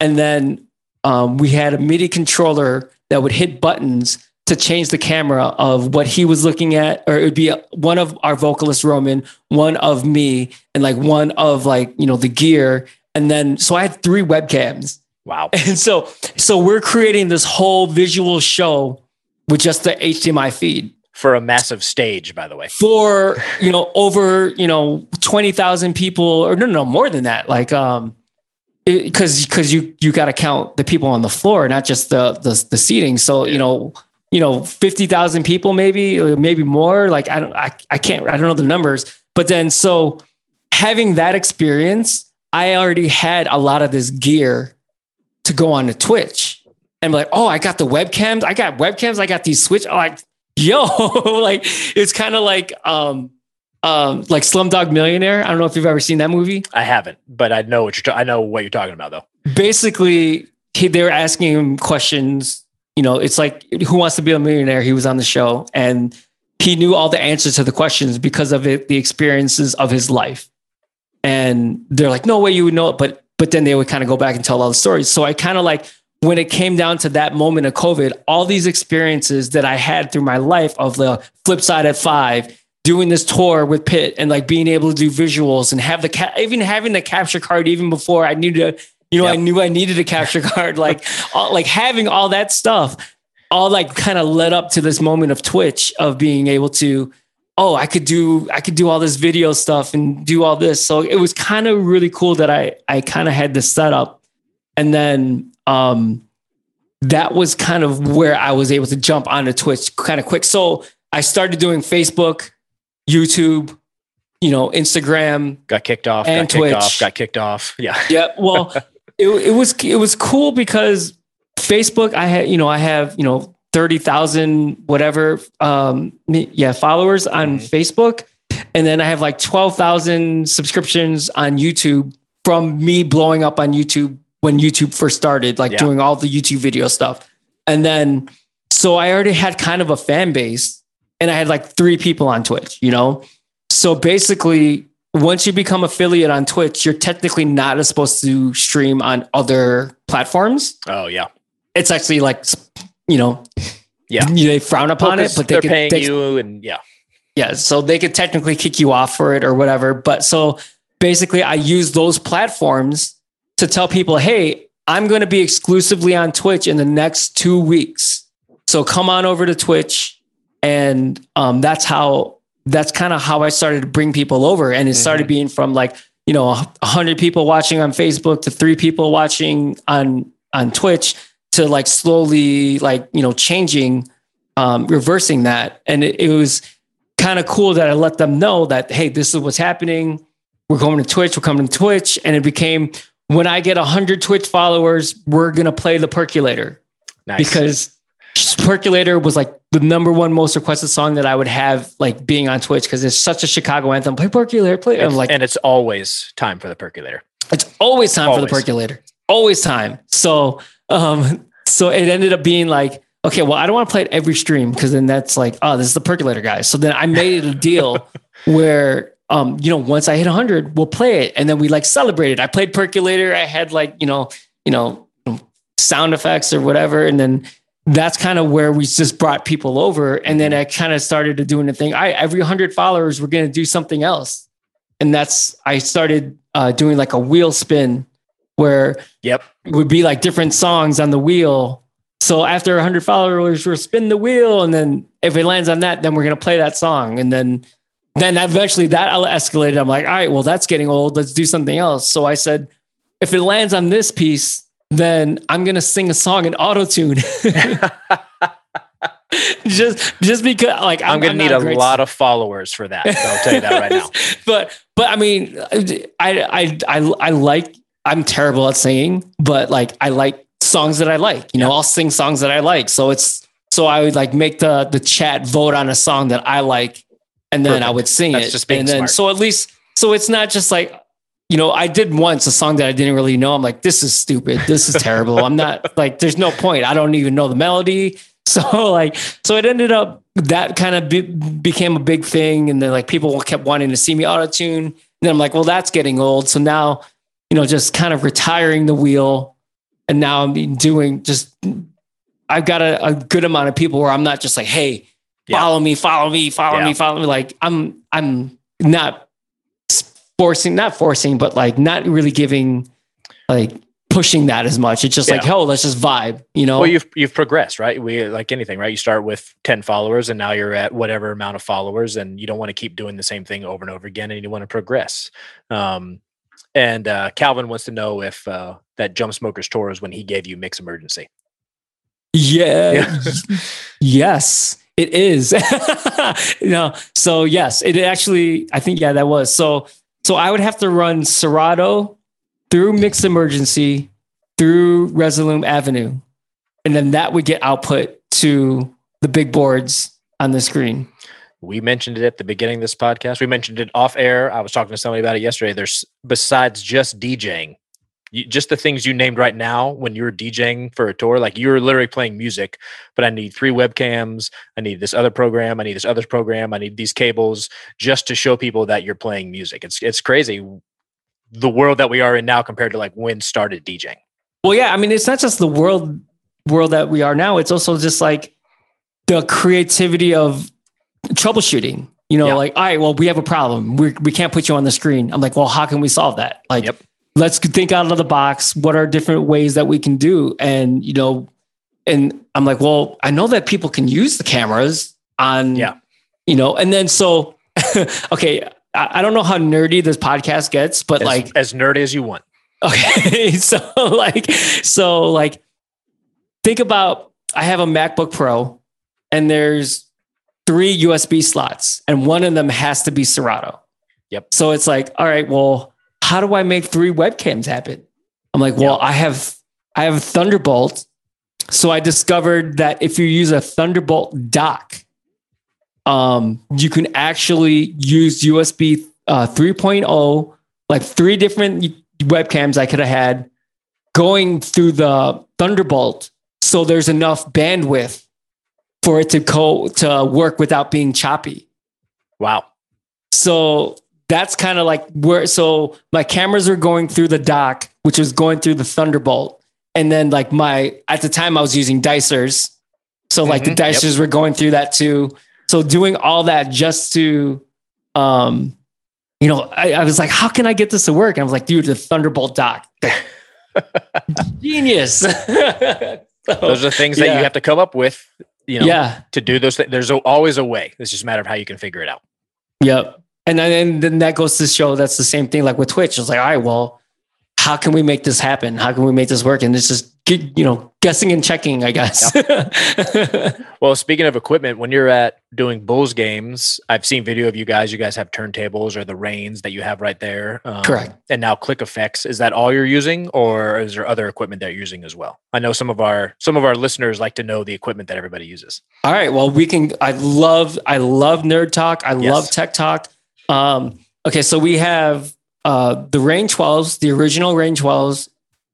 And then um, we had a MIDI controller that would hit buttons to change the camera of what he was looking at, or it would be one of our vocalists, Roman, one of me, and like one of like, you know, the gear. And then, so I had three webcams. Wow. (laughs) And so, so we're creating this whole visual show with just the HDMI feed For a massive stage, by the way. for, you know, over, you know, 20,000 people or no, no, more than that. Like, um, because because you you got to count the people on the floor, not just the the, the seating. So you know you know fifty thousand people, maybe maybe more. Like I don't I, I can't I don't know the numbers, but then so having that experience, I already had a lot of this gear to go on to Twitch, and like, oh, I got the webcams, I got webcams, I got these switch. I'm like, (laughs) yo, like it's kind of like um um like Slumdog Millionaire. I don't know if you've ever seen that movie. I haven't, but I know what you're. Ta- I know what you're talking about, though. basically he, they were asking him questions you know it's like who wants to be a millionaire he was on the show and he knew all the answers to the questions because of it, the experiences of his life and they're like no way you would know it but but then they would kind of go back and tell all the stories so i kind of like when it came down to that moment of covid all these experiences that i had through my life of the Flipside at five doing this tour with Pitt and like being able to do visuals and have the ca- even having the capture card even before I knew to you know I knew I needed a capture (laughs) card like all, like having all that stuff all like kind of led up to this moment of Twitch of being able to oh I could do I could do all this video stuff and do all this. So it was kind of really cool that I I kind of had this setup. And then um that was kind of where I was able to jump onto Twitch kind of quick so I started doing Facebook YouTube, you know, Instagram. Got kicked off. And got kicked off. Twitch. Got kicked off. Yeah. (laughs) Yeah. Well, it, it was it was cool because Facebook, I had, you know, I have, you know, 30,000 whatever um yeah, followers on Mhm. Facebook. And then I have like 12,000 subscriptions on YouTube from me blowing up on YouTube when YouTube first started, like Yeah. doing all the YouTube video stuff. And then so I already had kind of a fan base and I had like three people on Twitch, you know? So basically, once you become affiliate on Twitch, you're technically not supposed to stream on other platforms. Oh yeah. It's actually like, you know, Yeah. they frown upon it, but they they're could, paying they, you, and yeah. yeah, so they could technically kick you off for it or whatever. But so basically, I use those platforms to tell people, hey, I'm going to be exclusively on Twitch in the next two weeks. So come on over to Twitch. And um, that's how, that's kind of how I started to bring people over. And it started being from like, you know, 100 people watching on Facebook to three people watching on, on Twitch to like slowly, like, you know, changing, um, reversing that. And it, it was, kind of cool that I let them know that, hey, this is what's happening. We're going to Twitch, we're coming to Twitch. And it became when I get 100 Twitch followers, we're going to play the percolator Nice. because percolator was like the number one most requested song that I would have like being on Twitch because it's such a Chicago anthem. Play percolator, play. I'm like, and it's always time for the percolator. it's always time for the percolator. Always time. So um so it ended up being like, okay, well, I don't want to play it every stream because then that's like, oh, this is the percolator guy. So then I made it a deal (laughs) where um, you know, once I hit 100, we'll play it and then we like celebrated. I played percolator, I had like, you know, you know, sound effects or whatever and then that's kind of where we just brought people over and then I kind of started to doing the thing. I every 100 followers we're going to do something else. And that's I started uh, doing like a wheel spin where Yep. it would be like different songs on the wheel. So after 100 followers, we're spin the wheel, and then if it lands on that, then we're gonna play that song, and then then eventually that escalated. I'm like, all right, well that's getting old. Let's do something else. So I said, if it lands on this piece, then I'm gonna sing a song in auto tune. (laughs) just just because like I'm, I'm gonna need a, a lot of followers for that. I'll tell you that right now. (laughs) but but I mean, I I I I like. I'm terrible at singing, but like I like songs that I like. You know, I'll sing songs that I like. So it's so I would like make the the chat vote on a song that I like, and then Perfect. I would sing That's it. Just and then smart. so at least so it's not just like you know, I did once a song that I didn't really know. I'm like, this is stupid. This is terrible. I'm not (laughs) like, there's no point. I don't even know the melody. (laughs) So like, so it ended up that kind of be, became a big thing. And then like people kept wanting to see me auto tune. And then I'm like, well, that's getting old. So now, you know, just kind of retiring the wheel. And now I'm doing just, I've got a, a good amount of people where I'm not just like, Hey, follow me, follow me, follow yeah. me, follow me. Like I'm, I'm not forcing, not forcing, but like not really giving like pushing that as much. It's just yeah. like, oh, let's just vibe, you know? Well, you've, you've progressed, right? We like anything, right? You start with 10 followers and now you're at whatever amount of followers and you don't want to keep doing the same thing over and over again and you want to progress. Um, and uh, Calvin wants to know if uh, that Jump Smokers tour is when he gave you Mix Emergency. Yeah. yeah. (laughs) yes, it is. (laughs) you know, so yes, it actually, I think, yeah, that was. So so I would have to run Serato through Mix Emergency through Resolume Avenue. And then that would get output to the big boards on the screen. We mentioned it at the beginning of this podcast. We mentioned it off air. I was talking to somebody about it yesterday. There's besides just DJing, you, just the things you named right now when you're DJing for a tour, like you're literally playing music, but I need three webcams. I need this other program. I need this other program. I need these cables just to show people that you're playing music. It's, it's crazy the world that we are in now compared to like when started DJing. Well, yeah. I mean, it's not just the world world that we are now. It's also just like the creativity of troubleshooting. You know, yeah. like, all right, well, we have a problem. We we can't put you on the screen. I'm like, well, how can we solve that? Like, yep let's think out of the box. What are different ways that we can do? And, you know, and I'm like, well, I know that people can use the cameras on, yeah, you know, and then so, (laughs) okay, I, I don't know how nerdy this podcast gets, but as, like as nerdy as you want. Okay. (laughs) so like, so like, think about, I have a MacBook Pro and there's three USB slots and one of them has to be Serato. Yep. So it's like, all right, well, how do I make three webcams happen? I'm like, well, yeah. I have I have Thunderbolt. So I discovered that if you use a Thunderbolt dock, um, you can actually use USB uh, 3.0, like three different webcams I could have had going through the Thunderbolt. So there's enough bandwidth for it to go to work without being choppy. Wow. So that's kind of like where so my cameras are going through the dock which was going through the thunderbolt. And then like my at the time i was using dicers. So like mm-hmm, the dicers yep. were going through that too. So doing all that just to um you know I, I was like how can i get this to work? And i was like dude the thunderbolt dock. (laughs) Genius. (laughs) So, those are things that you have to come up with you know yeah. to do those things there's always a way. It's just a matter of how you can figure it out. Yep and then, then that goes to show that's the same thing like with Twitch. It's like, all right, well, how can we make this happen? How can we make this work? And it's just, you know, guessing and checking, I guess. Yep. (laughs) well, speaking of equipment, when you're at doing Bulls games, I've seen video of you guys. You guys have turntables or the Ranes that you have right there. Um, Correct. And now Click Effects. Is that all you're using, or is there other equipment that you're using as well? I know some of our some of our listeners like to know the equipment that everybody uses. All right. Well, we can. I love I love nerd talk. I yes. love tech talk. Um, okay, so we have uh, the Rane 12s, the original Rane 12s,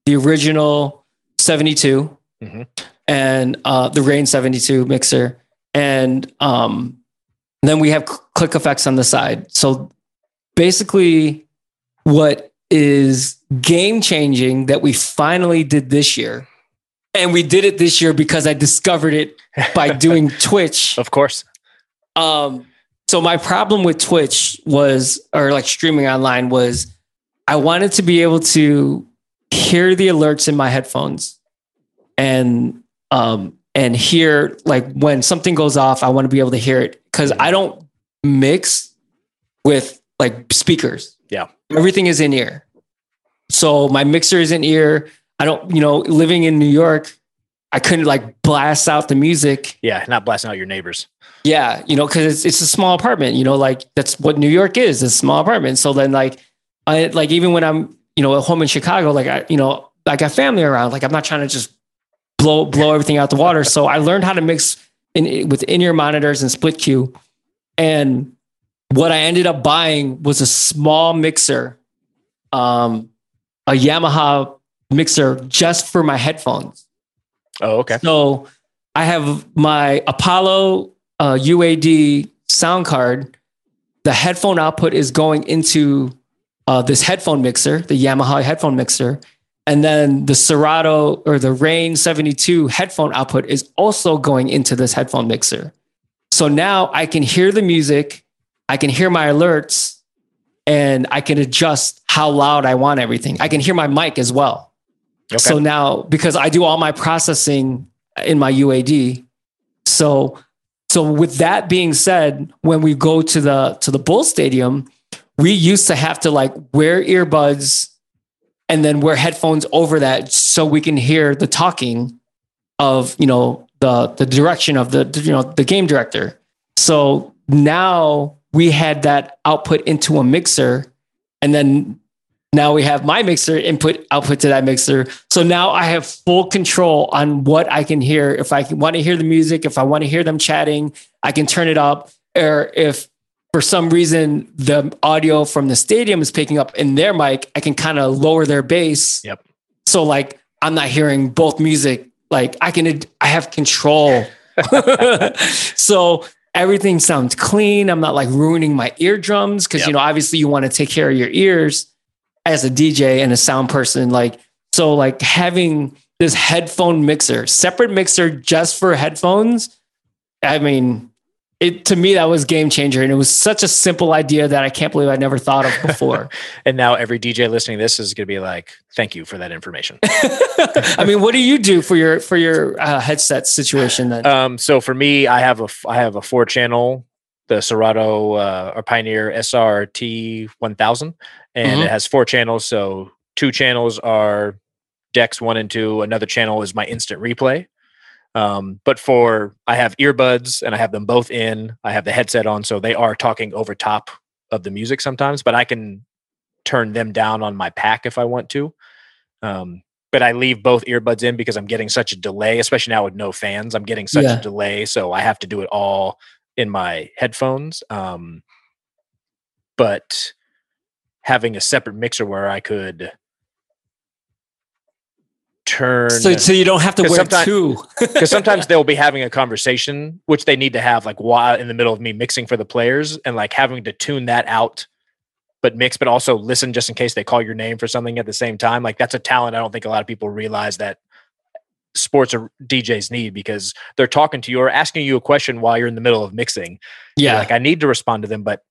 the original 72, mm-hmm. and uh, the Rane 72 mixer. And um, then we have click effects on the side. So basically, what is game changing that we finally did this year. And we did it this year because I discovered it by (laughs) doing Twitch. Of course. Um, so my problem with Twitch was, or like streaming online was, I wanted to be able to hear the alerts in my headphones, and um and hear like when something goes off, I want to be able to hear it because I don't mix with like speakers. Yeah, everything is in ear. So my mixer is in ear. I don't, you know, living in New York, I couldn't like blast out the music. Yeah, not blasting out your neighbors. Yeah, you know, because it's, it's a small apartment. You know, like that's what New York is, a small apartment. So then, like, I like even when I'm you know at home in Chicago, like I you know I got family around. Like I'm not trying to just blow blow everything out the water. So I learned how to mix in with in ear monitors and split cue, and what I ended up buying was a small mixer, um, a Yamaha mixer just for my headphones. Oh, okay. So I have my Apollo uh, UAD sound card. The headphone output is going into uh, this headphone mixer, the Yamaha headphone mixer. And then the Serato or the Rane 72 headphone output is also going into this headphone mixer. So now I can hear the music, I can hear my alerts, and I can adjust how loud I want everything. I can hear my mic as well. Okay. So now, because I do all my processing in my UAD, so so with that being said, when we go to the to the Bull Stadium, we used to have to like wear earbuds and then wear headphones over that so we can hear the talking of you know the the direction of the you know the game director. So now we had that output into a mixer, and then now we have my mixer input output to that mixer. So now I have full control on what I can hear. If I want to hear the music, if I want to hear them chatting, I can turn it up. Or if for some reason the audio from the stadium is picking up in their mic, I can kind of lower their bass. Yep. So like I'm not hearing both music. Like I can, I have control. (laughs) (laughs) so everything sounds clean. I'm not like ruining my eardrums because yep. you know obviously you want to take care of your ears as a DJ and a sound person, like, so like having this headphone mixer, separate mixer just for headphones. I mean, it to me that was game changer. And it was such a simple idea that i can't believe i never thought of before. (laughs) And now every dj listening to this is going to be like thank you for that information. (laughs) I mean what do you do for your for your uh, headset situation then? Um so for me i have a i have a four channel the serato uh, or pioneer srt 1000 and mm-hmm. it has four channels. So two channels are decks one and two. Another channel is my instant replay. Um, but for I have earbuds and I have them both in. I have the headset on, so they are talking over top of the music sometimes. But I can turn them down on my pack if I want to. Um, but I leave both earbuds in because I'm getting such a delay, especially now with no fans. I'm getting such yeah. a delay, so I have to do it all in my headphones. Um, but having a separate mixer where I could turn. So, so you don't have to wear two. (laughs) Because sometimes (laughs) they'll be having a conversation, which they need to have like while in the middle of me mixing for the players, and like having to tune that out, but mix, but also listen just in case they call your name for something at the same time. Like that's a talent I don't think a lot of people realize that sports or DJs need because they're talking to you or asking you a question while you're in the middle of mixing. Yeah. You're like I need to respond to them, but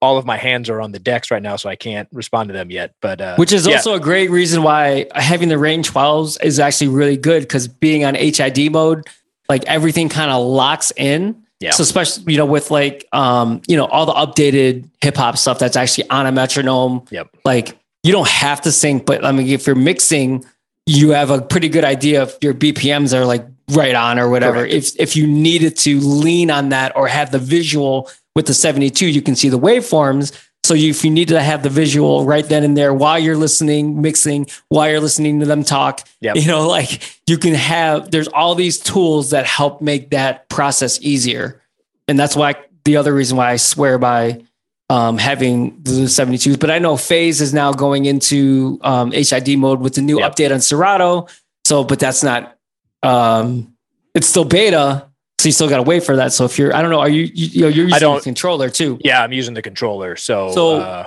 all of my hands are on the decks right now, so I can't respond to them yet. But uh, which is yeah. also a great reason why having the Rane 12s is actually really good because being on HID mode, like everything kind of locks in. Yeah. So especially you know with like um you know all the updated hip hop stuff that's actually on a metronome. Yep. Like you don't have to sync, but I mean if you're mixing, you have a pretty good idea if your BPMs are like right on or whatever. Correct. If if you needed to lean on that or have the visual with the 72, you can see the waveforms. So you, if you need to have the visual right then and there while you're listening, mixing, while you're listening to them talk, yep. you know, like you can have, there's all these tools that help make that process easier. And that's why the other reason why I swear by um, having the 72s. But I know Phase is now going into um, HID mode with the new yep. update on Serato. So, but that's not, um, it's still beta, so you still got to wait for that. So if you're, I don't know, are you, you, you know, you're using the controller too? Yeah, I'm using the controller. So, so uh,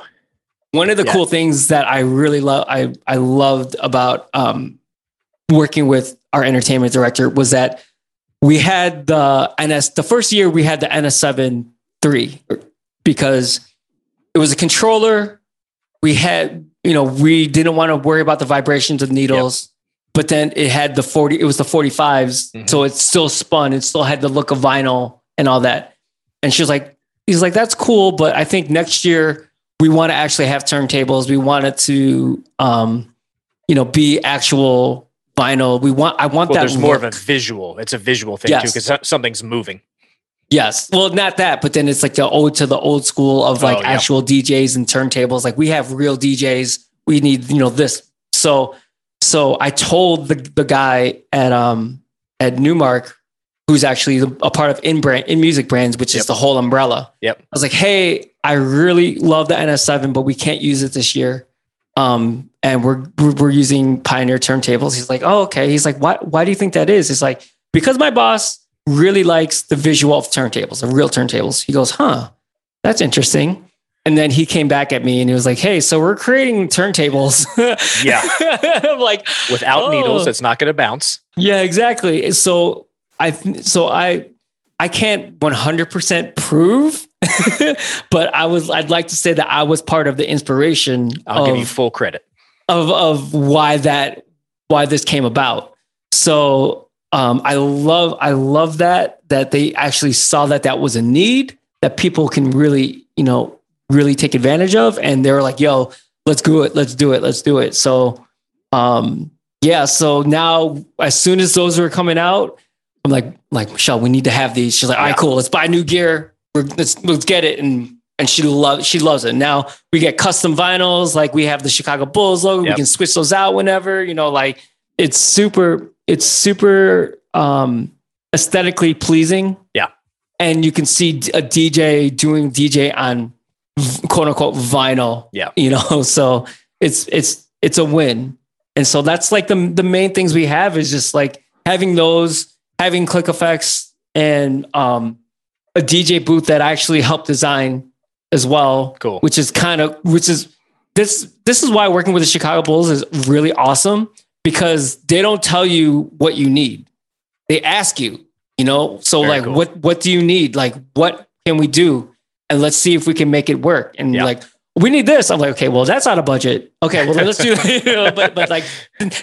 one of the yeah. cool things that I really love, I, I loved about um, working with our entertainment director was that we had the NS, the first year we had the NS7 three because it was a controller. We had, you know, we didn't want to worry about the vibrations of needles. Yep but then it had the 40 it was the 45s mm-hmm. so it still spun it still had the look of vinyl and all that and she was like he's like that's cool but i think next year we want to actually have turntables we want it to um you know be actual vinyl. We want I want Well, that. there's more of a visual. It's a visual thing too because something's moving. Yes. Well, not that, but then it's like the ode to the old school of like Oh, yeah. actual DJs and turntables. Like we have real DJs. We need, you know, this. So, so I told the, the guy at, um, at Numark, who's actually a part of in brand, inMusic brands, which Yep. is the whole umbrella. Yep. I was like, Hey, I really love the NS7, but we can't use it this year. Um, and we're, we're, using Pioneer turntables. He's like, Oh, okay. He's like, why, why do you think that is? It's like, because my boss really likes the visual of turntables, the real turntables. He goes, huh, that's interesting. And then he came back at me and he was like, hey, so we're creating turntables. (laughs) Yeah. I'm like, Without Oh. needles, it's not going to bounce. yeah, exactly. So I, so I, I can't 100% prove, (laughs) but I was, I'd like to say that I was part of the inspiration I'll of, give you full credit. of of why that why this came about. So um, I love I love that that they actually saw that that was a need that people can really you know really take advantage of, and they were like, "Yo, let's do it, let's do it, let's do it." So um, yeah, so now as soon as those were coming out, I'm like like Michelle, we need to have these. She's like, "All right, cool, let's buy new gear. We're, let's let's get it." And and she loves she loves it. Now we get custom vinyls, like we have the Chicago Bulls logo. We can switch those out whenever, you know, like it's super, it's super um aesthetically pleasing. Yeah. And you can see a DJ doing DJ on quote unquote vinyl. Yeah. (laughs) You know, so it's it's it's a win. And so that's like the the main things we have is just like having those, having click effects and um a DJ booth that I actually helped design as well Cool. which is kind of which is this this is why working with the Chicago Bulls is really awesome because they don't tell you what you need. They ask you, you know. So Very like cool. what what do you need? Like what can we do? And let's see if we can make it work. And Yeah. like we need this. I'm like, okay, well, that's out of budget. Okay, well, let's do (laughs) (laughs) you know, but but like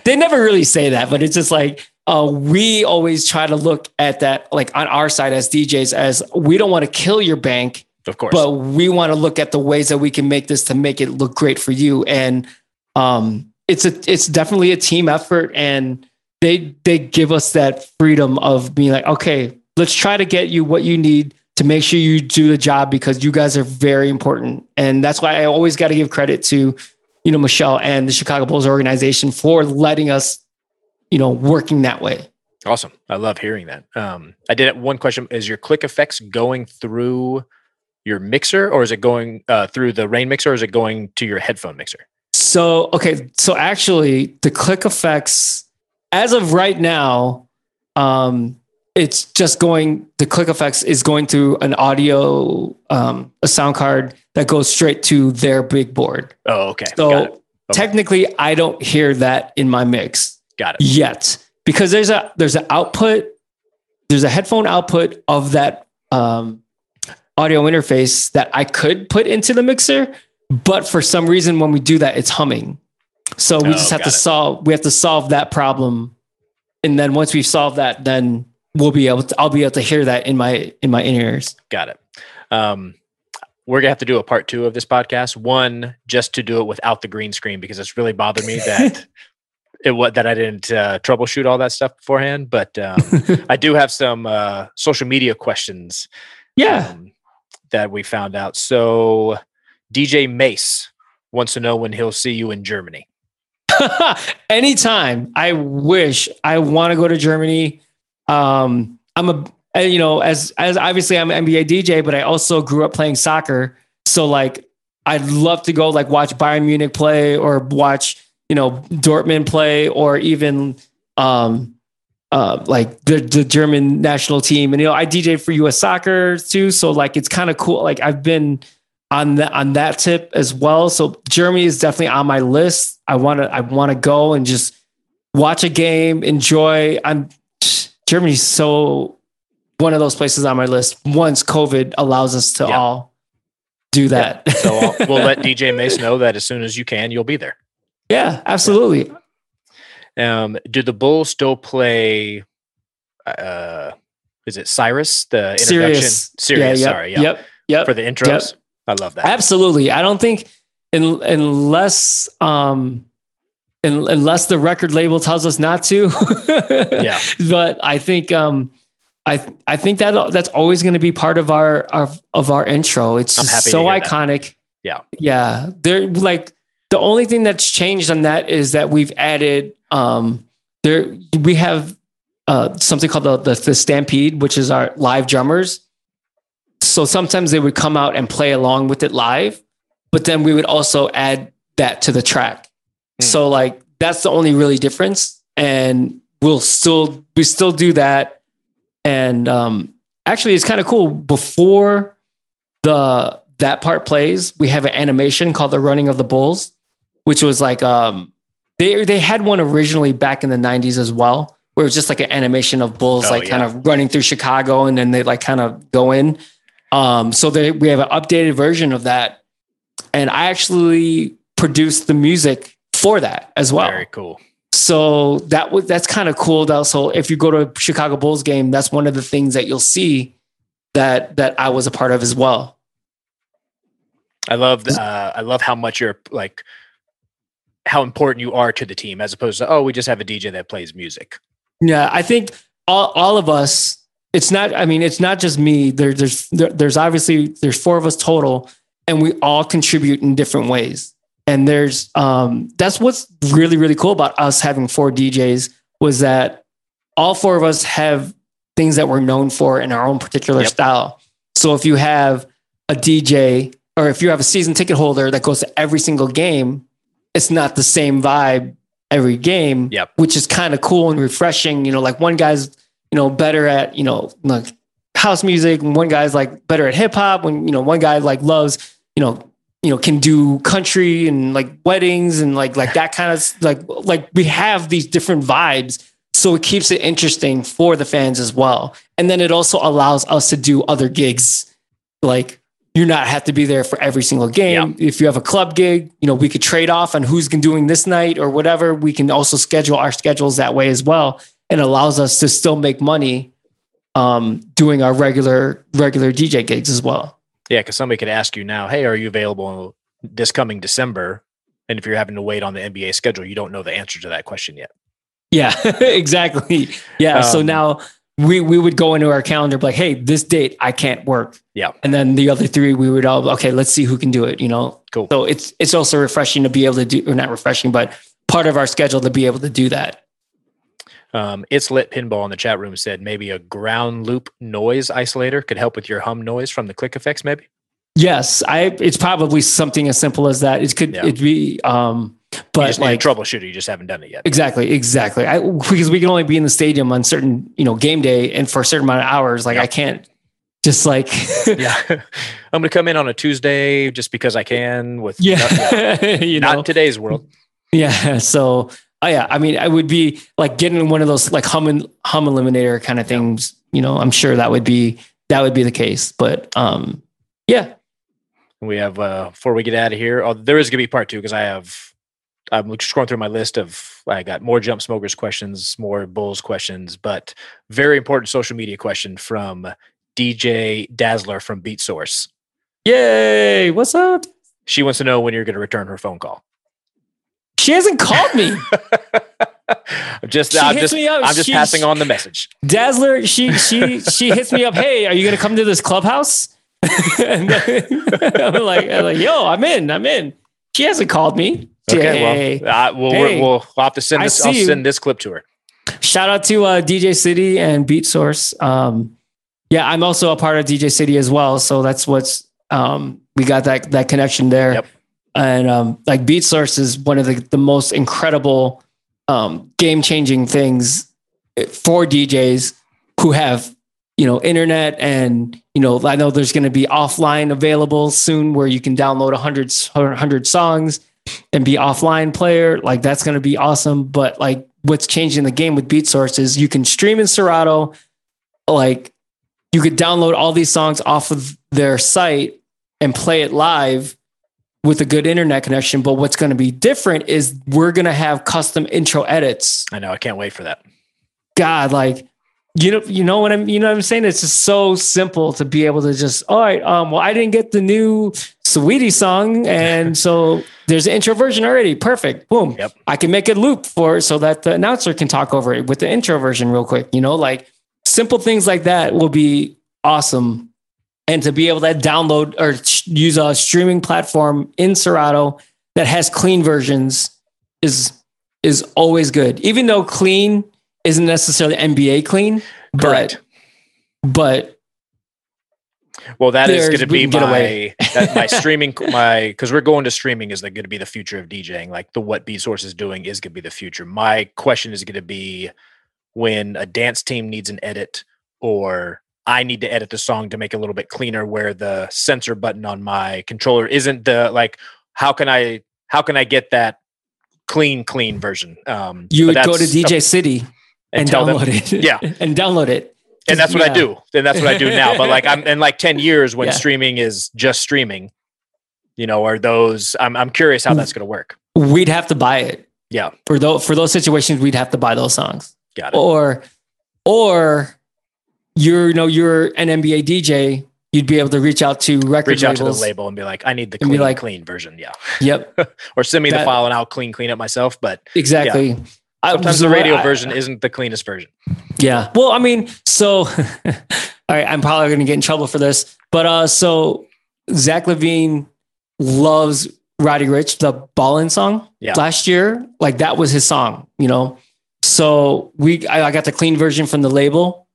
they never really say that, but it's just like uh, we always try to look at that like on our side as DJs as we don't want to kill your bank Of course. but we want to look at the ways that we can make this to make it look great for you and um it's a it's definitely a team effort and they they give us that freedom of being like okay let's try to get you what you need to make sure you do the job because you guys are very important and that's why I always got to give credit to you know Michelle and the Chicago Bulls organization for letting us you know working that way Awesome. I love hearing that. Um, I did have one question. Is your click effects going through your mixer or is it going uh, through the Rane mixer or is it going to your headphone mixer? So okay, so actually the click effects as of right now, um, it's just going the click effects is going through an audio um, a sound card that goes straight to their big board. Oh, okay. So it. technically I don't hear that in my mix Got it. yet because there's a there's an output there's a headphone output of that um, audio interface that I could put into the mixer, but for some reason when we do that, it's humming. So we Oh, just have to it. solve we have to solve that problem, and then once we've solved that, then we'll be able to I'll be able to hear that in my in my in ears. Got it. Um, we're gonna have to do a part two of this podcast. One, just to do it without the green screen because it's really bothered me that (laughs) it what that I didn't uh, troubleshoot all that stuff beforehand. But um, (laughs) I do have some uh, social media questions. Yeah. um, that we found out. So DJ Mace wants to know when he'll see you in Germany. (laughs) Anytime. I wish I want to go to Germany. Um, I'm a you know as as obviously I'm an NBA DJ, but I also grew up playing soccer. So like I'd love to go like watch Bayern Munich play or watch you know Dortmund play or even um uh like the the German national team. And you know I DJ for US soccer too, so like it's kind of cool. Like I've been on that on that tip as well. So Germany is definitely on my list. I want to I want to go and just watch a game, enjoy. I'm Germany's so one of those places on my list. Once COVID allows us to Yeah. all do that. So I'll, we'll (laughs) let DJ Mace know that as soon as you can, you'll be there. yeah, absolutely. Um, do the Bulls still play? Uh, is it Sirius? The introduction. Yeah, yep, Sorry. Yeah. Yep. Yep. For the intros. I love that. Absolutely. I don't think in, unless um unless the record label tells us not to. (laughs) Yeah. But I think um I I think that that's always going to be part of our of, of our intro. It's so hear that. iconic. Yeah. Yeah. They're like the only thing that's changed on that is that we've added um there we have uh something called the, the the stampede, which is our live drummers. So sometimes they would come out and play along with it live, but then we would also add that to the track. Hmm. So like that's the only really difference. And we'll still we still do that. And um actually it's kind of cool. Before the that part plays, we have an animation called the running of the bulls, which was like um they they had one originally back in the 90s as well, where it was just like an animation of bulls Oh, like kind of running through Chicago and then they like kind of go in. Um so they we have an updated version of that. And I actually produced the music for that as well. Very cool. So that was that's kind of cool. Though. So if you go to a Chicago Bulls game, that's one of the things that you'll see that that I was a part of as well. I love uh, I love how much you're like how important you are to the team as opposed to oh we just have a DJ that plays music. Yeah, I think all, all of us. It's not. I mean, it's not just me. There, there's there, there's obviously there's four of us total, and we all contribute in different ways. And there's um that's what's really really cool about us having four DJs was that all four of us have things that we're known for in our own particular Yep. style. So if you have a DJ or if you have a season ticket holder that goes to every single game, it's not the same vibe every game, Yep. which is kind of cool and refreshing. You know, like one guy's, you know, better at, you know, like house music, and one guy's like better at hip hop, when, you know, one guy like loves, you know, you know, can do country and like weddings and like like that kind of like like we have these different vibes. So it keeps it interesting for the fans as well. And then it also allows us to do other gigs. Like you not have to be there for every single game. If you have a club gig, you know, we could trade off on who's been doing this night or whatever. We can also schedule our schedules that way as well. And allows us to still make money um, doing our regular regular DJ gigs as well. Yeah, because somebody could ask you now, hey, are you available this coming December? And if you're having to wait on the NBA schedule, you don't know the answer to that question yet. Yeah, (laughs) exactly. Yeah. so Um, now we we would go into our calendar, be like, hey, this date I can't work. Yeah. And then the other three, we would all okay. Let's see who can do it. You know. Cool. So it's it's also refreshing to be able to do, or not refreshing, but part of our schedule to be able to do that. Um, it's lit pinball in the chat room said maybe a ground loop noise isolator could help with your hum noise from the click effects, maybe. Yes, I. It's probably something as simple as that. It could Yeah. it be, um, you but like troubleshooter, you just haven't done it yet. Exactly, exactly. I, because we can only be in the stadium on certain, you know, game day and for a certain amount of hours. Like. I can't just like, (laughs) yeah. (laughs) I'm gonna come in on a Tuesday just because I can with yeah, (laughs) you not know, in today's world. yeah. So, oh yeah, I mean, I would be like getting one of those like hum and hum eliminator kind of things. You know, I'm sure that would be that would be the case. But um, yeah, We have uh before we get out of here. Oh, there is gonna be part two because I have I'm just scrolling through my list of I got more jump smokers questions, more bulls questions, but very important social media question from DJ Dazzler from Beatsource. yay! What's up? She wants to know when you're going to return her phone call. She hasn't called me. I'm (laughs) just, She I'm hits just, me up. I'm just She- passing on the message. Dazzler, she she she hits me up. Hey, are you gonna come to this clubhouse? (laughs) and then I'm like, I'm like, yo, I'm in, I'm in. She hasn't called me. Okay, well, uh, we'll, Hey. we'll, we'll have to send this. I'll send this clip to her. Shout out to uh, DJ City and Beatsource. Um, yeah, I'm also a part of DJ City as well. So that's what's um, we got that that connection there. Yep. And um, like Beatsource is one of the, the most incredible um, game changing things for DJs who have you know internet and you know I know there's going to be offline available soon where you can download 100 100 songs and be offline player. Like that's going to be awesome. But like what's changing the game with Beatsource is you can stream in serato. Like you could download all these songs off of their site and play it live with a good internet connection but what's going to be different is we're going to have custom intro edits I know. I can't wait for that. god like you know, you know what I'm, you know what I'm saying? It's just so simple to be able to just, all right, um, well, I didn't get the new Saweetie song. And so (laughs) there's an intro version already. Perfect. Boom. Yep. I can make it loop for so that the announcer can talk over it with the intro version real quick. You know, like simple things like that will be awesome. And to be able to download or use a streaming platform in Serato that has clean versions is is always good. Even though clean isn't necessarily NBA clean, Correct. but but Well, that is going to be my that, my (laughs) streaming my because we're going to streaming is going to be the future of DJing. Like the what Beatsource is doing is going to be the future. My question is going to be when a dance team needs an edit or I need to edit the song to make it a little bit cleaner where the censor button on my controller isn't the like how can I how can I get that clean clean version? Um you would go to DJ City and, and, tell them download it. Yeah. (laughs) and download it. and that's what I do. And that's what I do now. But like I'm (laughs) in like 10 years when Yeah. streaming is just streaming, you know, are those I'm I'm curious how that's gonna work. We'd have to buy it. Yeah. For those for those situations, we'd have to buy those songs. Got it. Or or you're you know you're an NBA DJ, you'd be able to reach out to record Reach out to the label and be like, I need the clean, like- clean version. Yeah. Yep, (laughs) Or send me the file and I'll clean clean it myself. But exactly. I- sometimes so the radio I- version isn't the cleanest version. Yeah. Well, I mean, so (laughs) all right, I'm probably going to get in trouble for this, but uh, so Zach LaVine loves Roddy Ricch, the Ballin song Yeah. last year. Like that was his song, you know. So we, I, I got the clean version from the label,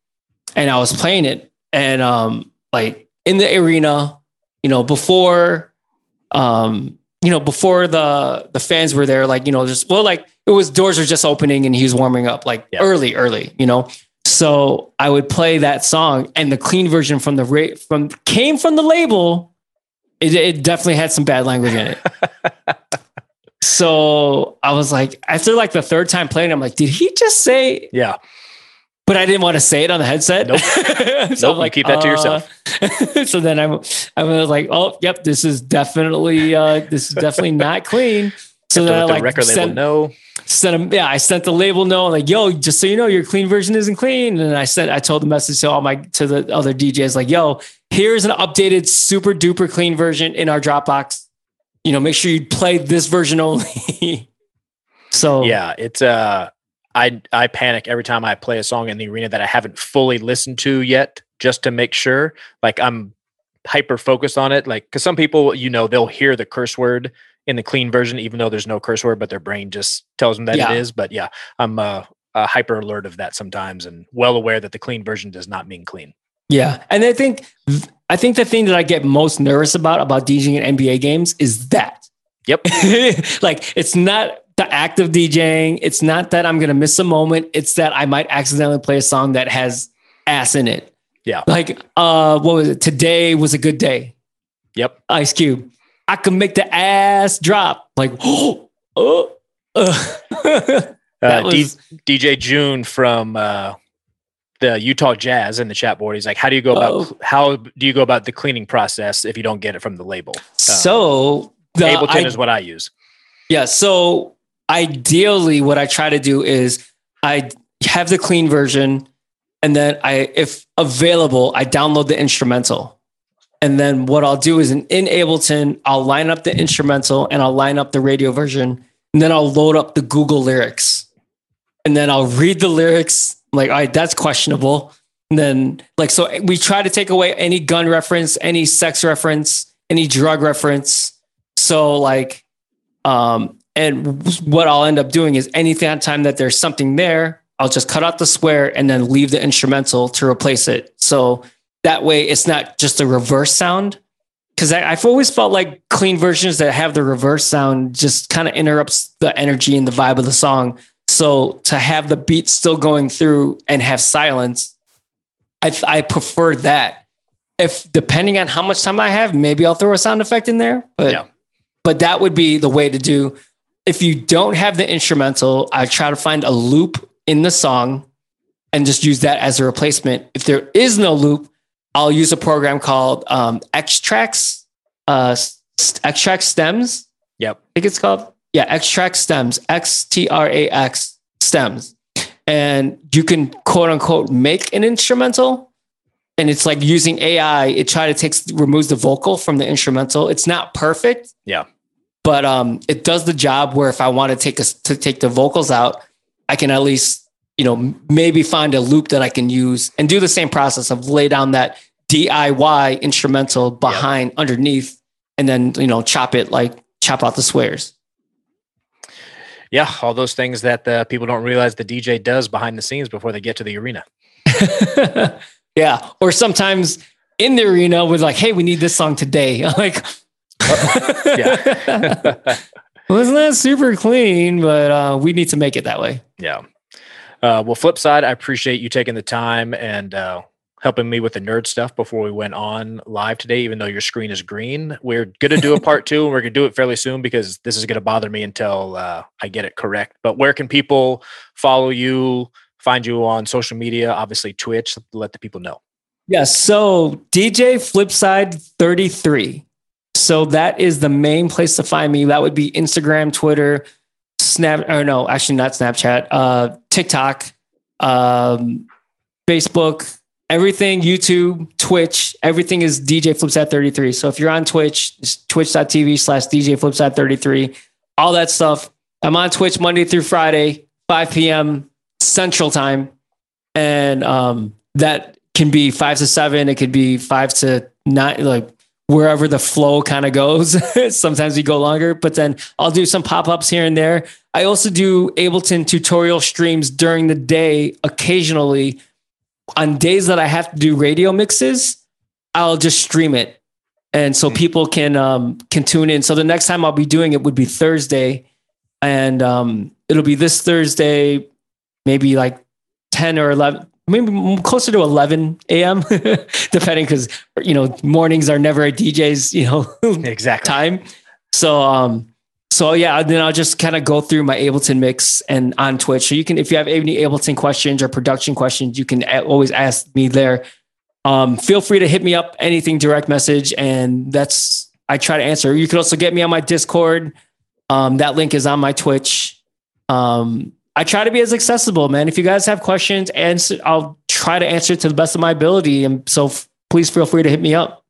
and I was playing it, and um, like in the arena, you know, before, um, you know, before the the fans were there, like you know, just well, like it was doors were just opening and he was warming up, like Yeah. early, early, you know. So I would play that song, and the clean version from the ra- from came from the label. It, it definitely had some bad language in it. (laughs) so I was like, after like the third time playing, I'm like, did he just say? Yeah. But I didn't want to say it on the headset. Nope. (laughs) so Nope, you keep that to yourself. uh, (laughs) so then I'm, I was like, oh, yep, this is definitely, uh, this is definitely (laughs) not clean. So then I like record label sent, know. sent him, yeah, I sent the label know, like, yo, just so you know, your clean version isn't clean. And I sent, I told the message to all my, to the other DJs, like, yo, here's an updated super duper clean version in our Dropbox. You know, make sure you play this version only. so Yeah, it's uh I I panic every time I play a song in the arena that I haven't fully listened to yet just to make sure like I'm hyper focused on it like cuz some people you know they'll hear the curse word in the clean version even though there's no curse word but their brain just tells them that Yeah. it is but yeah I'm uh, uh hyper alert of that sometimes and well aware that the clean version does not mean clean. Yeah, and I think I think the thing that I get most nervous about about DJing in NBA games is that. Yep. (laughs) like it's not the act of DJing. It's not that I'm gonna miss a moment. It's that I might accidentally play a song that has ass in it. Yeah. Like uh, what was it? Today was a good day. Yep. Ice Cube. I can make the ass drop. Like oh, (gasps) oh. uh. (laughs) Uh, That D- DJ June from uh, the Utah Jazz in the chat board. He's like, "How do you go about Oh. how do you go about the cleaning process if you don't get it from the label?" so the, Ableton I- is what I use. Yeah. So ideally, what I try to do is I have the clean version, and then I, if available, I download the instrumental. And then what I'll do is in, in Ableton, I'll line up the instrumental and I'll line up the radio version, and then I'll load up the Google lyrics, and then I'll read the lyrics. Like, all right, that's questionable. And then, like, so we try to take away any gun reference, any sex reference, any drug reference. So, like, um, and what I'll end up doing is anything time that there's something there, I'll just cut out the square and then leave the instrumental to replace it. So that way it's not just a reverse sound. Cause I, I've always felt like clean versions that have the reverse sound just kind of interrupts the energy and the vibe of the song. So to have the beat still going through and have silence, I, I prefer that. If depending on how much time I have, maybe I'll throw a sound effect in there. But Yeah. but that would be the way to do. If you don't have the instrumental, I try to find a loop in the song and just use that as a replacement. If there is no loop, I'll use a program called um, Xtrax, uh, Xtrax Stems. Yep. I think it's called. Yeah, Xtrax Stems, X T R A X Stems. and you can quote unquote make an instrumental. And it's like using AI, it try to takes removes the vocal from the instrumental. It's not perfect. Yeah. But um it does the job where if I want to take us to take the vocals out, I can at least, you know, maybe find a loop that I can use and do the same process of lay down that DIY instrumental behind yep. underneath and then, you know, chop it like chop out the swears. Yeah, all those things that uh, people don't realize the DJ does behind the scenes before they get to the arena. (laughs) yeah, or sometimes in the arena with like, "Hey, we need this song today." (laughs) Like, (laughs) yeah, (laughs) well, wasn't that super clean? But uh, we need to make it that way. Yeah. Uh, well, Flipside, I appreciate you taking the time and uh, helping me with the nerd stuff before we went on live today, even though your screen is green. We're going to do a part two and we're going to do it fairly soon because this is going to bother me until uh, I get it correct. But where can people follow you, find you on social media? Obviously, Twitch, let the people know. Yes. Yeah, so DJ Flipside 33. So that is the main place to find me. That would be Instagram, Twitter, Snap, or no, actually not Snapchat, uh, TikTok, um, Facebook, everything YouTube, Twitch, everything is DJ Flipside 33. So if you're on Twitch, it's twitch.tv slash DJ Flipside 33. All that stuff. I'm on Twitch Monday through Friday, 5 p.m. Central Time. And um, that can be five to seven. It could be five to nine, like wherever the flow kind of goes. (laughs) Sometimes we go longer, but then I'll do some pop ups here and there. I also do Ableton tutorial streams during the day occasionally on days that I have to do radio mixes, I'll just stream it. And so hmm. people can um, can tune in. So the next time I'll be doing it would be Thursday, and um, it'll be this Thursday, maybe like ten or eleven, maybe closer to eleven a.m. (laughs) depending, because you know mornings are never a DJ's you know (laughs) exact time. So um, so yeah, then I'll just kind of go through my Ableton mix and on Twitch. So you can, if you have any Ableton questions or production questions, you can always ask me there. Um, feel free to hit me up anything direct message, and that's I try to answer. You can also get me on my Discord. Um, that link is on my Twitch. Um, I try to be as accessible, man. If you guys have questions, answer, I'll try to answer to the best of my ability. And so, f- please feel free to hit me up.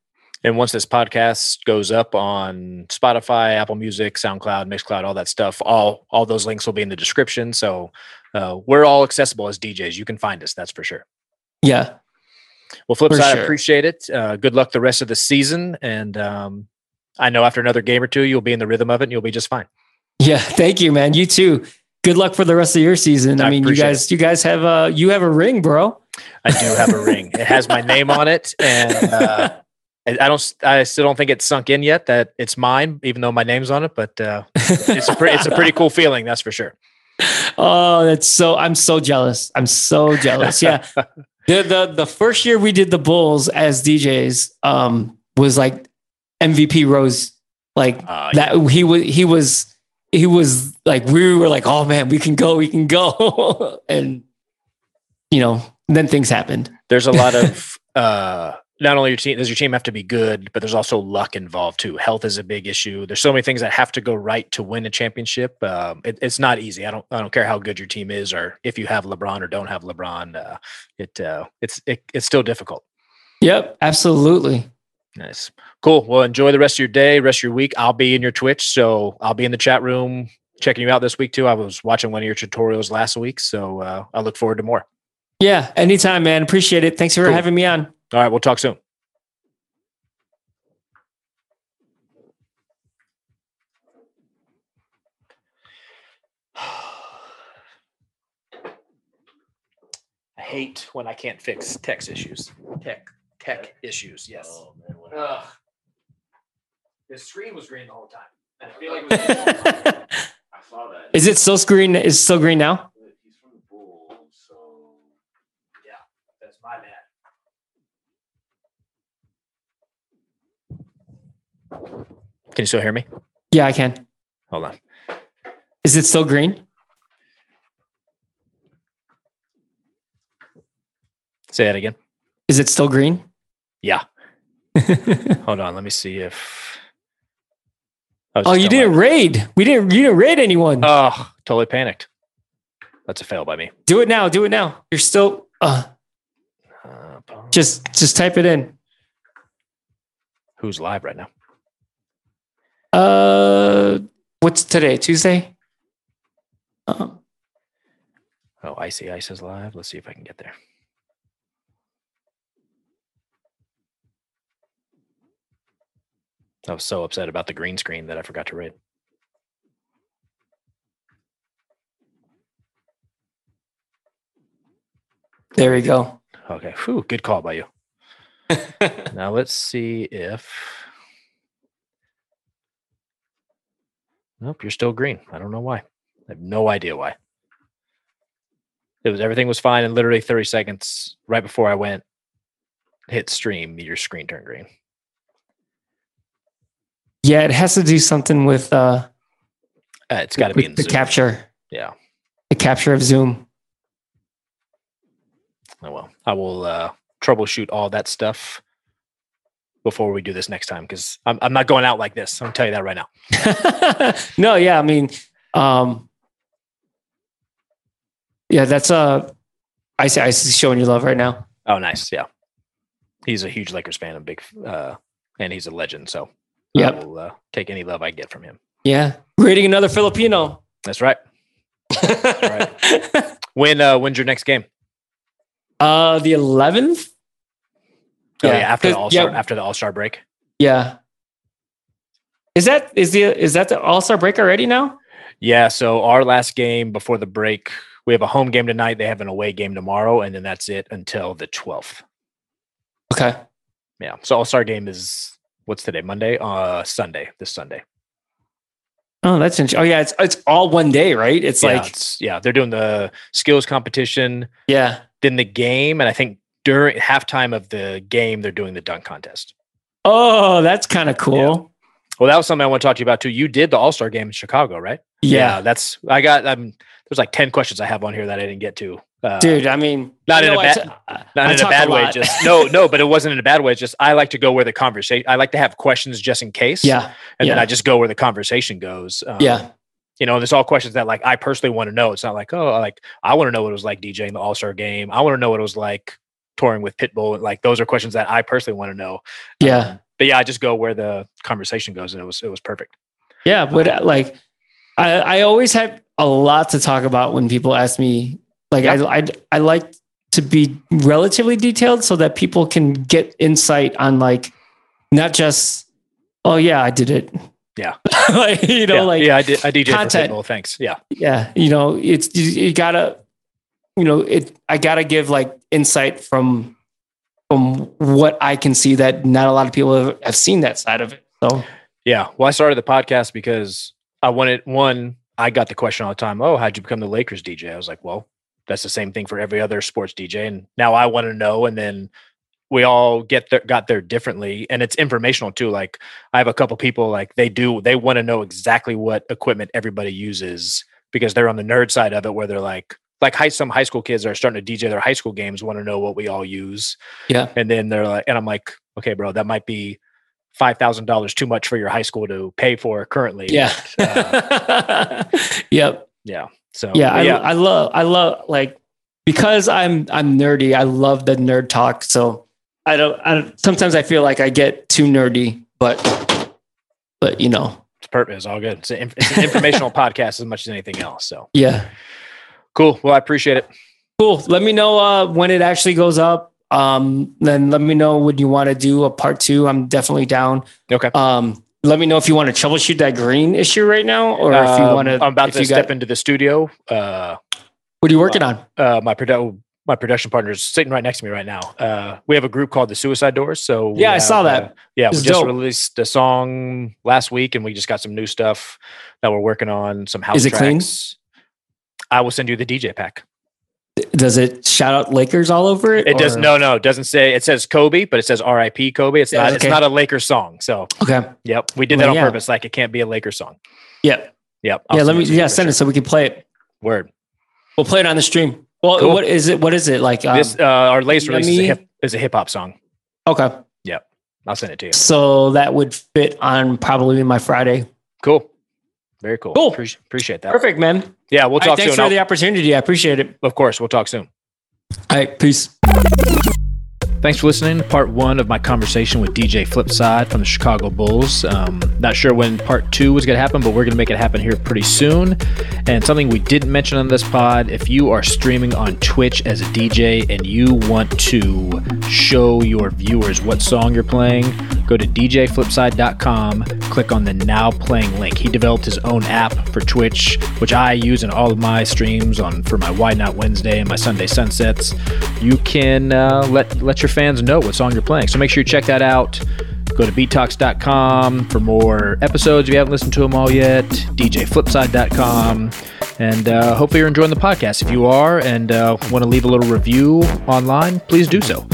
And once this podcast goes up on Spotify, Apple Music, SoundCloud, Mixcloud, all that stuff, all all those links will be in the description. So uh, we're all accessible as DJs. You can find us. That's for sure. Yeah. Well, Flipside, sure. I appreciate it. Uh, good luck the rest of the season, and um, I know after another game or two, you'll be in the rhythm of it, and you'll be just fine. Yeah, (laughs) thank you, man. You too. Good luck for the rest of your season. I, I mean, you guys, it. you guys have a you have a ring, bro. I do have a ring. It has my name on it, and uh, I don't. I still don't think it's sunk in yet that it's mine, even though my name's on it. But uh, it's a pretty, it's a pretty cool feeling, that's for sure. Oh, that's so. I'm so jealous. I'm so jealous. Yeah. (laughs) the the the first year we did the Bulls as DJs um, was like MVP Rose. Like uh, that. Yeah. He was. He was. He was like we were like, oh man, we can go. We can go. (laughs) and you know, then things happened. There's a lot of. (laughs) uh not only your team does your team have to be good, but there's also luck involved too. Health is a big issue. There's so many things that have to go right to win a championship. Um, it, it's not easy. I don't I don't care how good your team is or if you have LeBron or don't have LeBron. Uh, it uh, it's it, it's still difficult. Yep, absolutely. Nice, cool. Well, enjoy the rest of your day, rest of your week. I'll be in your Twitch, so I'll be in the chat room checking you out this week too. I was watching one of your tutorials last week, so uh, I look forward to more. Yeah, anytime, man. Appreciate it. Thanks for cool. having me on. All right, we'll talk soon. (sighs) I hate when I can't fix text issues. Tech tech issues. Yes. Oh, man, the screen was green the whole time, and I feel like it was (laughs) I saw that. Is it still green? Is still green now? He's from the Bulls, so yeah, that's my bad. Can you still hear me? Yeah, I can. Hold on. Is it still green? Say that again. Is it still green? Yeah. Hold on. Let me see if. Oh, you didn't raid. We didn't. You didn't raid anyone. Oh, totally panicked. That's a fail by me. Do it now. Do it now. You're still. Uh, Uh, just just type it in. who's live right now? Uh, what's today? Tuesday. Um, Oh, Icy Ice is live. Let's see if I can get there. I was so upset about the green screen that I forgot to read. there we go. Okay. Whew, good call by you. (laughs) now let's see if. Nope, you're still green. I don't know why. I have no idea why. It was everything was fine, and literally 30 seconds right before I went hit stream, your screen turned green. Yeah, it has to do something with uh, Uh, it's got to be in the Zoom. capture, Yeah. the capture of Zoom. Oh well. I will uh, troubleshoot all that stuff before we do this next time because I'm, I'm not going out like this. I'm gonna tell you that right now. (laughs) no, yeah, I mean, um, yeah, that's uh, I see, I see showing you love right now. Oh, nice. Yeah. He's a huge Lakers fan, a big, uh, and he's a legend. So Yep. I will uh, take any love I get from him. Yeah, raiding another Filipino. That's right. (laughs) When uh, when's your next game? uh, the eleventh. Oh, yeah, after the 'cause- All Star yeah, after the All Star break. yeah. Is that is the is that the All Star break already now? Yeah. So our last game before the break, we have a home game tonight. They have an away game tomorrow, and then that's it until the 12th. Okay. Yeah. So All Star game is what's today? Monday. Uh, Sunday. This Sunday. Oh, that's interesting. Oh, yeah, it's it's all one day, right? It's yeah, like it's, yeah, they're doing the skills competition, yeah. then the game, and I think during halftime of the game, they're doing the dunk contest. Oh, that's kind of cool. Well, that was something I want to talk to you about too. You did the All Star game in Chicago, right? Yeah, that's I got. Um, there's like ten questions I have on here that I didn't get to. Uh, dude. I mean, not in a bad, not in a talk a bad way. Just no, no, but it wasn't in a bad way. It's just I like to go where the conversation. I like to have questions just in case. yeah, and then. I just go where the conversation goes. Um, yeah, you know, it's all questions that like I personally want to know. It's not like oh, like I want to know what it was like DJing the All Star game. I want to know what it was like touring with Pitbull. Like those are questions that I personally want to know. yeah, Um, but yeah, I just go where the conversation goes, and it was it was perfect. yeah. But uh, like, I I always have a lot to talk about when people ask me. Like, I I I like to be relatively detailed so that people can get insight on like not just oh yeah I did it. Yeah. (laughs) like, you know, yeah, like yeah, I did. I DJ content. for Pitbull. Thanks. Yeah, yeah you know it's you, you gotta you know it i gotta give like insight from from what i can see that not a lot of people have, have seen that side of it so yeah. Well, I started the podcast because I wanted one. I got the question all the time. Oh, how'd you become the Lakers DJ? I was like, well, that's the same thing for every other sports DJ, and now I want to know. And then we all get there, got there differently, and it's informational too. Like I have a couple people like they do they want to know exactly what equipment everybody uses because they're on the nerd side of it, where they're like like high some high school kids are starting to DJ their high school games want to know what we all use, yeah and then they're like, and I'm like, okay, bro, that might be five thousand dollars too much for your high school to pay for currently. yeah but, uh, (laughs) yep yeah. So yeah but I, I love i love like because i'm i'm nerdy i love the nerd talk so i don't i don't sometimes i feel like i get too nerdy but but you know it's perfect. It's all good. It's an, it's an informational (laughs) podcast as much as anything else. So yeah cool. Well, I appreciate it. Cool. Let me know uh, when it actually goes up. Um, then let me know when you want to do a part two. I'm definitely down. Okay. Um, let me know if you want to troubleshoot that green issue right now, or if you Um, want to. I'm about to step got, into the studio. Uh, What are you working on? uh, my produ- my production partner is sitting right next to me right now. Uh, we have a group called the Suicide Doors. So Yeah, I saw that. uh, yeah, we just dope. released a song last week, and we just got some new stuff that we're working on. Some house Is it clean? tracks. I will send you the DJ pack. Does it shout out Lakers all over it? It does no, no. It doesn't say. It says Kobe, but it says R.I.P. Kobe. It's not. It's not a Lakers song. So, Okay. yep, we did Well, that on yeah. purpose. Like it can't be a Lakers song. Yep. Yep. I'll yeah. Let me. it to you Yeah. Send sure. it so we can play it. Word. We'll play it on the stream. Well, Cool. what is it? What is it like? Um, this uh, our latest release is a hip is a hip hop song. okay. Yep. I'll send it to you. So that would fit on probably my Friday. Cool. Very cool. Cool. Appreciate, appreciate that. Perfect, man. Yeah, we'll All right, talk thanks soon. for the opportunity. I appreciate it. of course, we'll talk soon. All right, peace. Thanks for listening to part one of my conversation with DJ Flipside from the Chicago Bulls. Um, not sure when part two was going to happen, but we're going to make it happen here pretty soon. And something we didn't mention on this pod if you are streaming on Twitch as a DJ and you want to show your viewers what song you're playing, go to djflipside.com, click on the Now Playing link. He developed his own app for Twitch, which I use in all of my streams on for my Why Not Wednesday and my Sunday Sunsets. You can uh, let, let your fans know what song you're playing. So make sure you check that out. Go to beattalks.com for more episodes if you haven't listened to them all yet. DJFlipside.com. And uh, hopefully you're enjoying the podcast. If you are and uh, want to leave a little review online, please do so.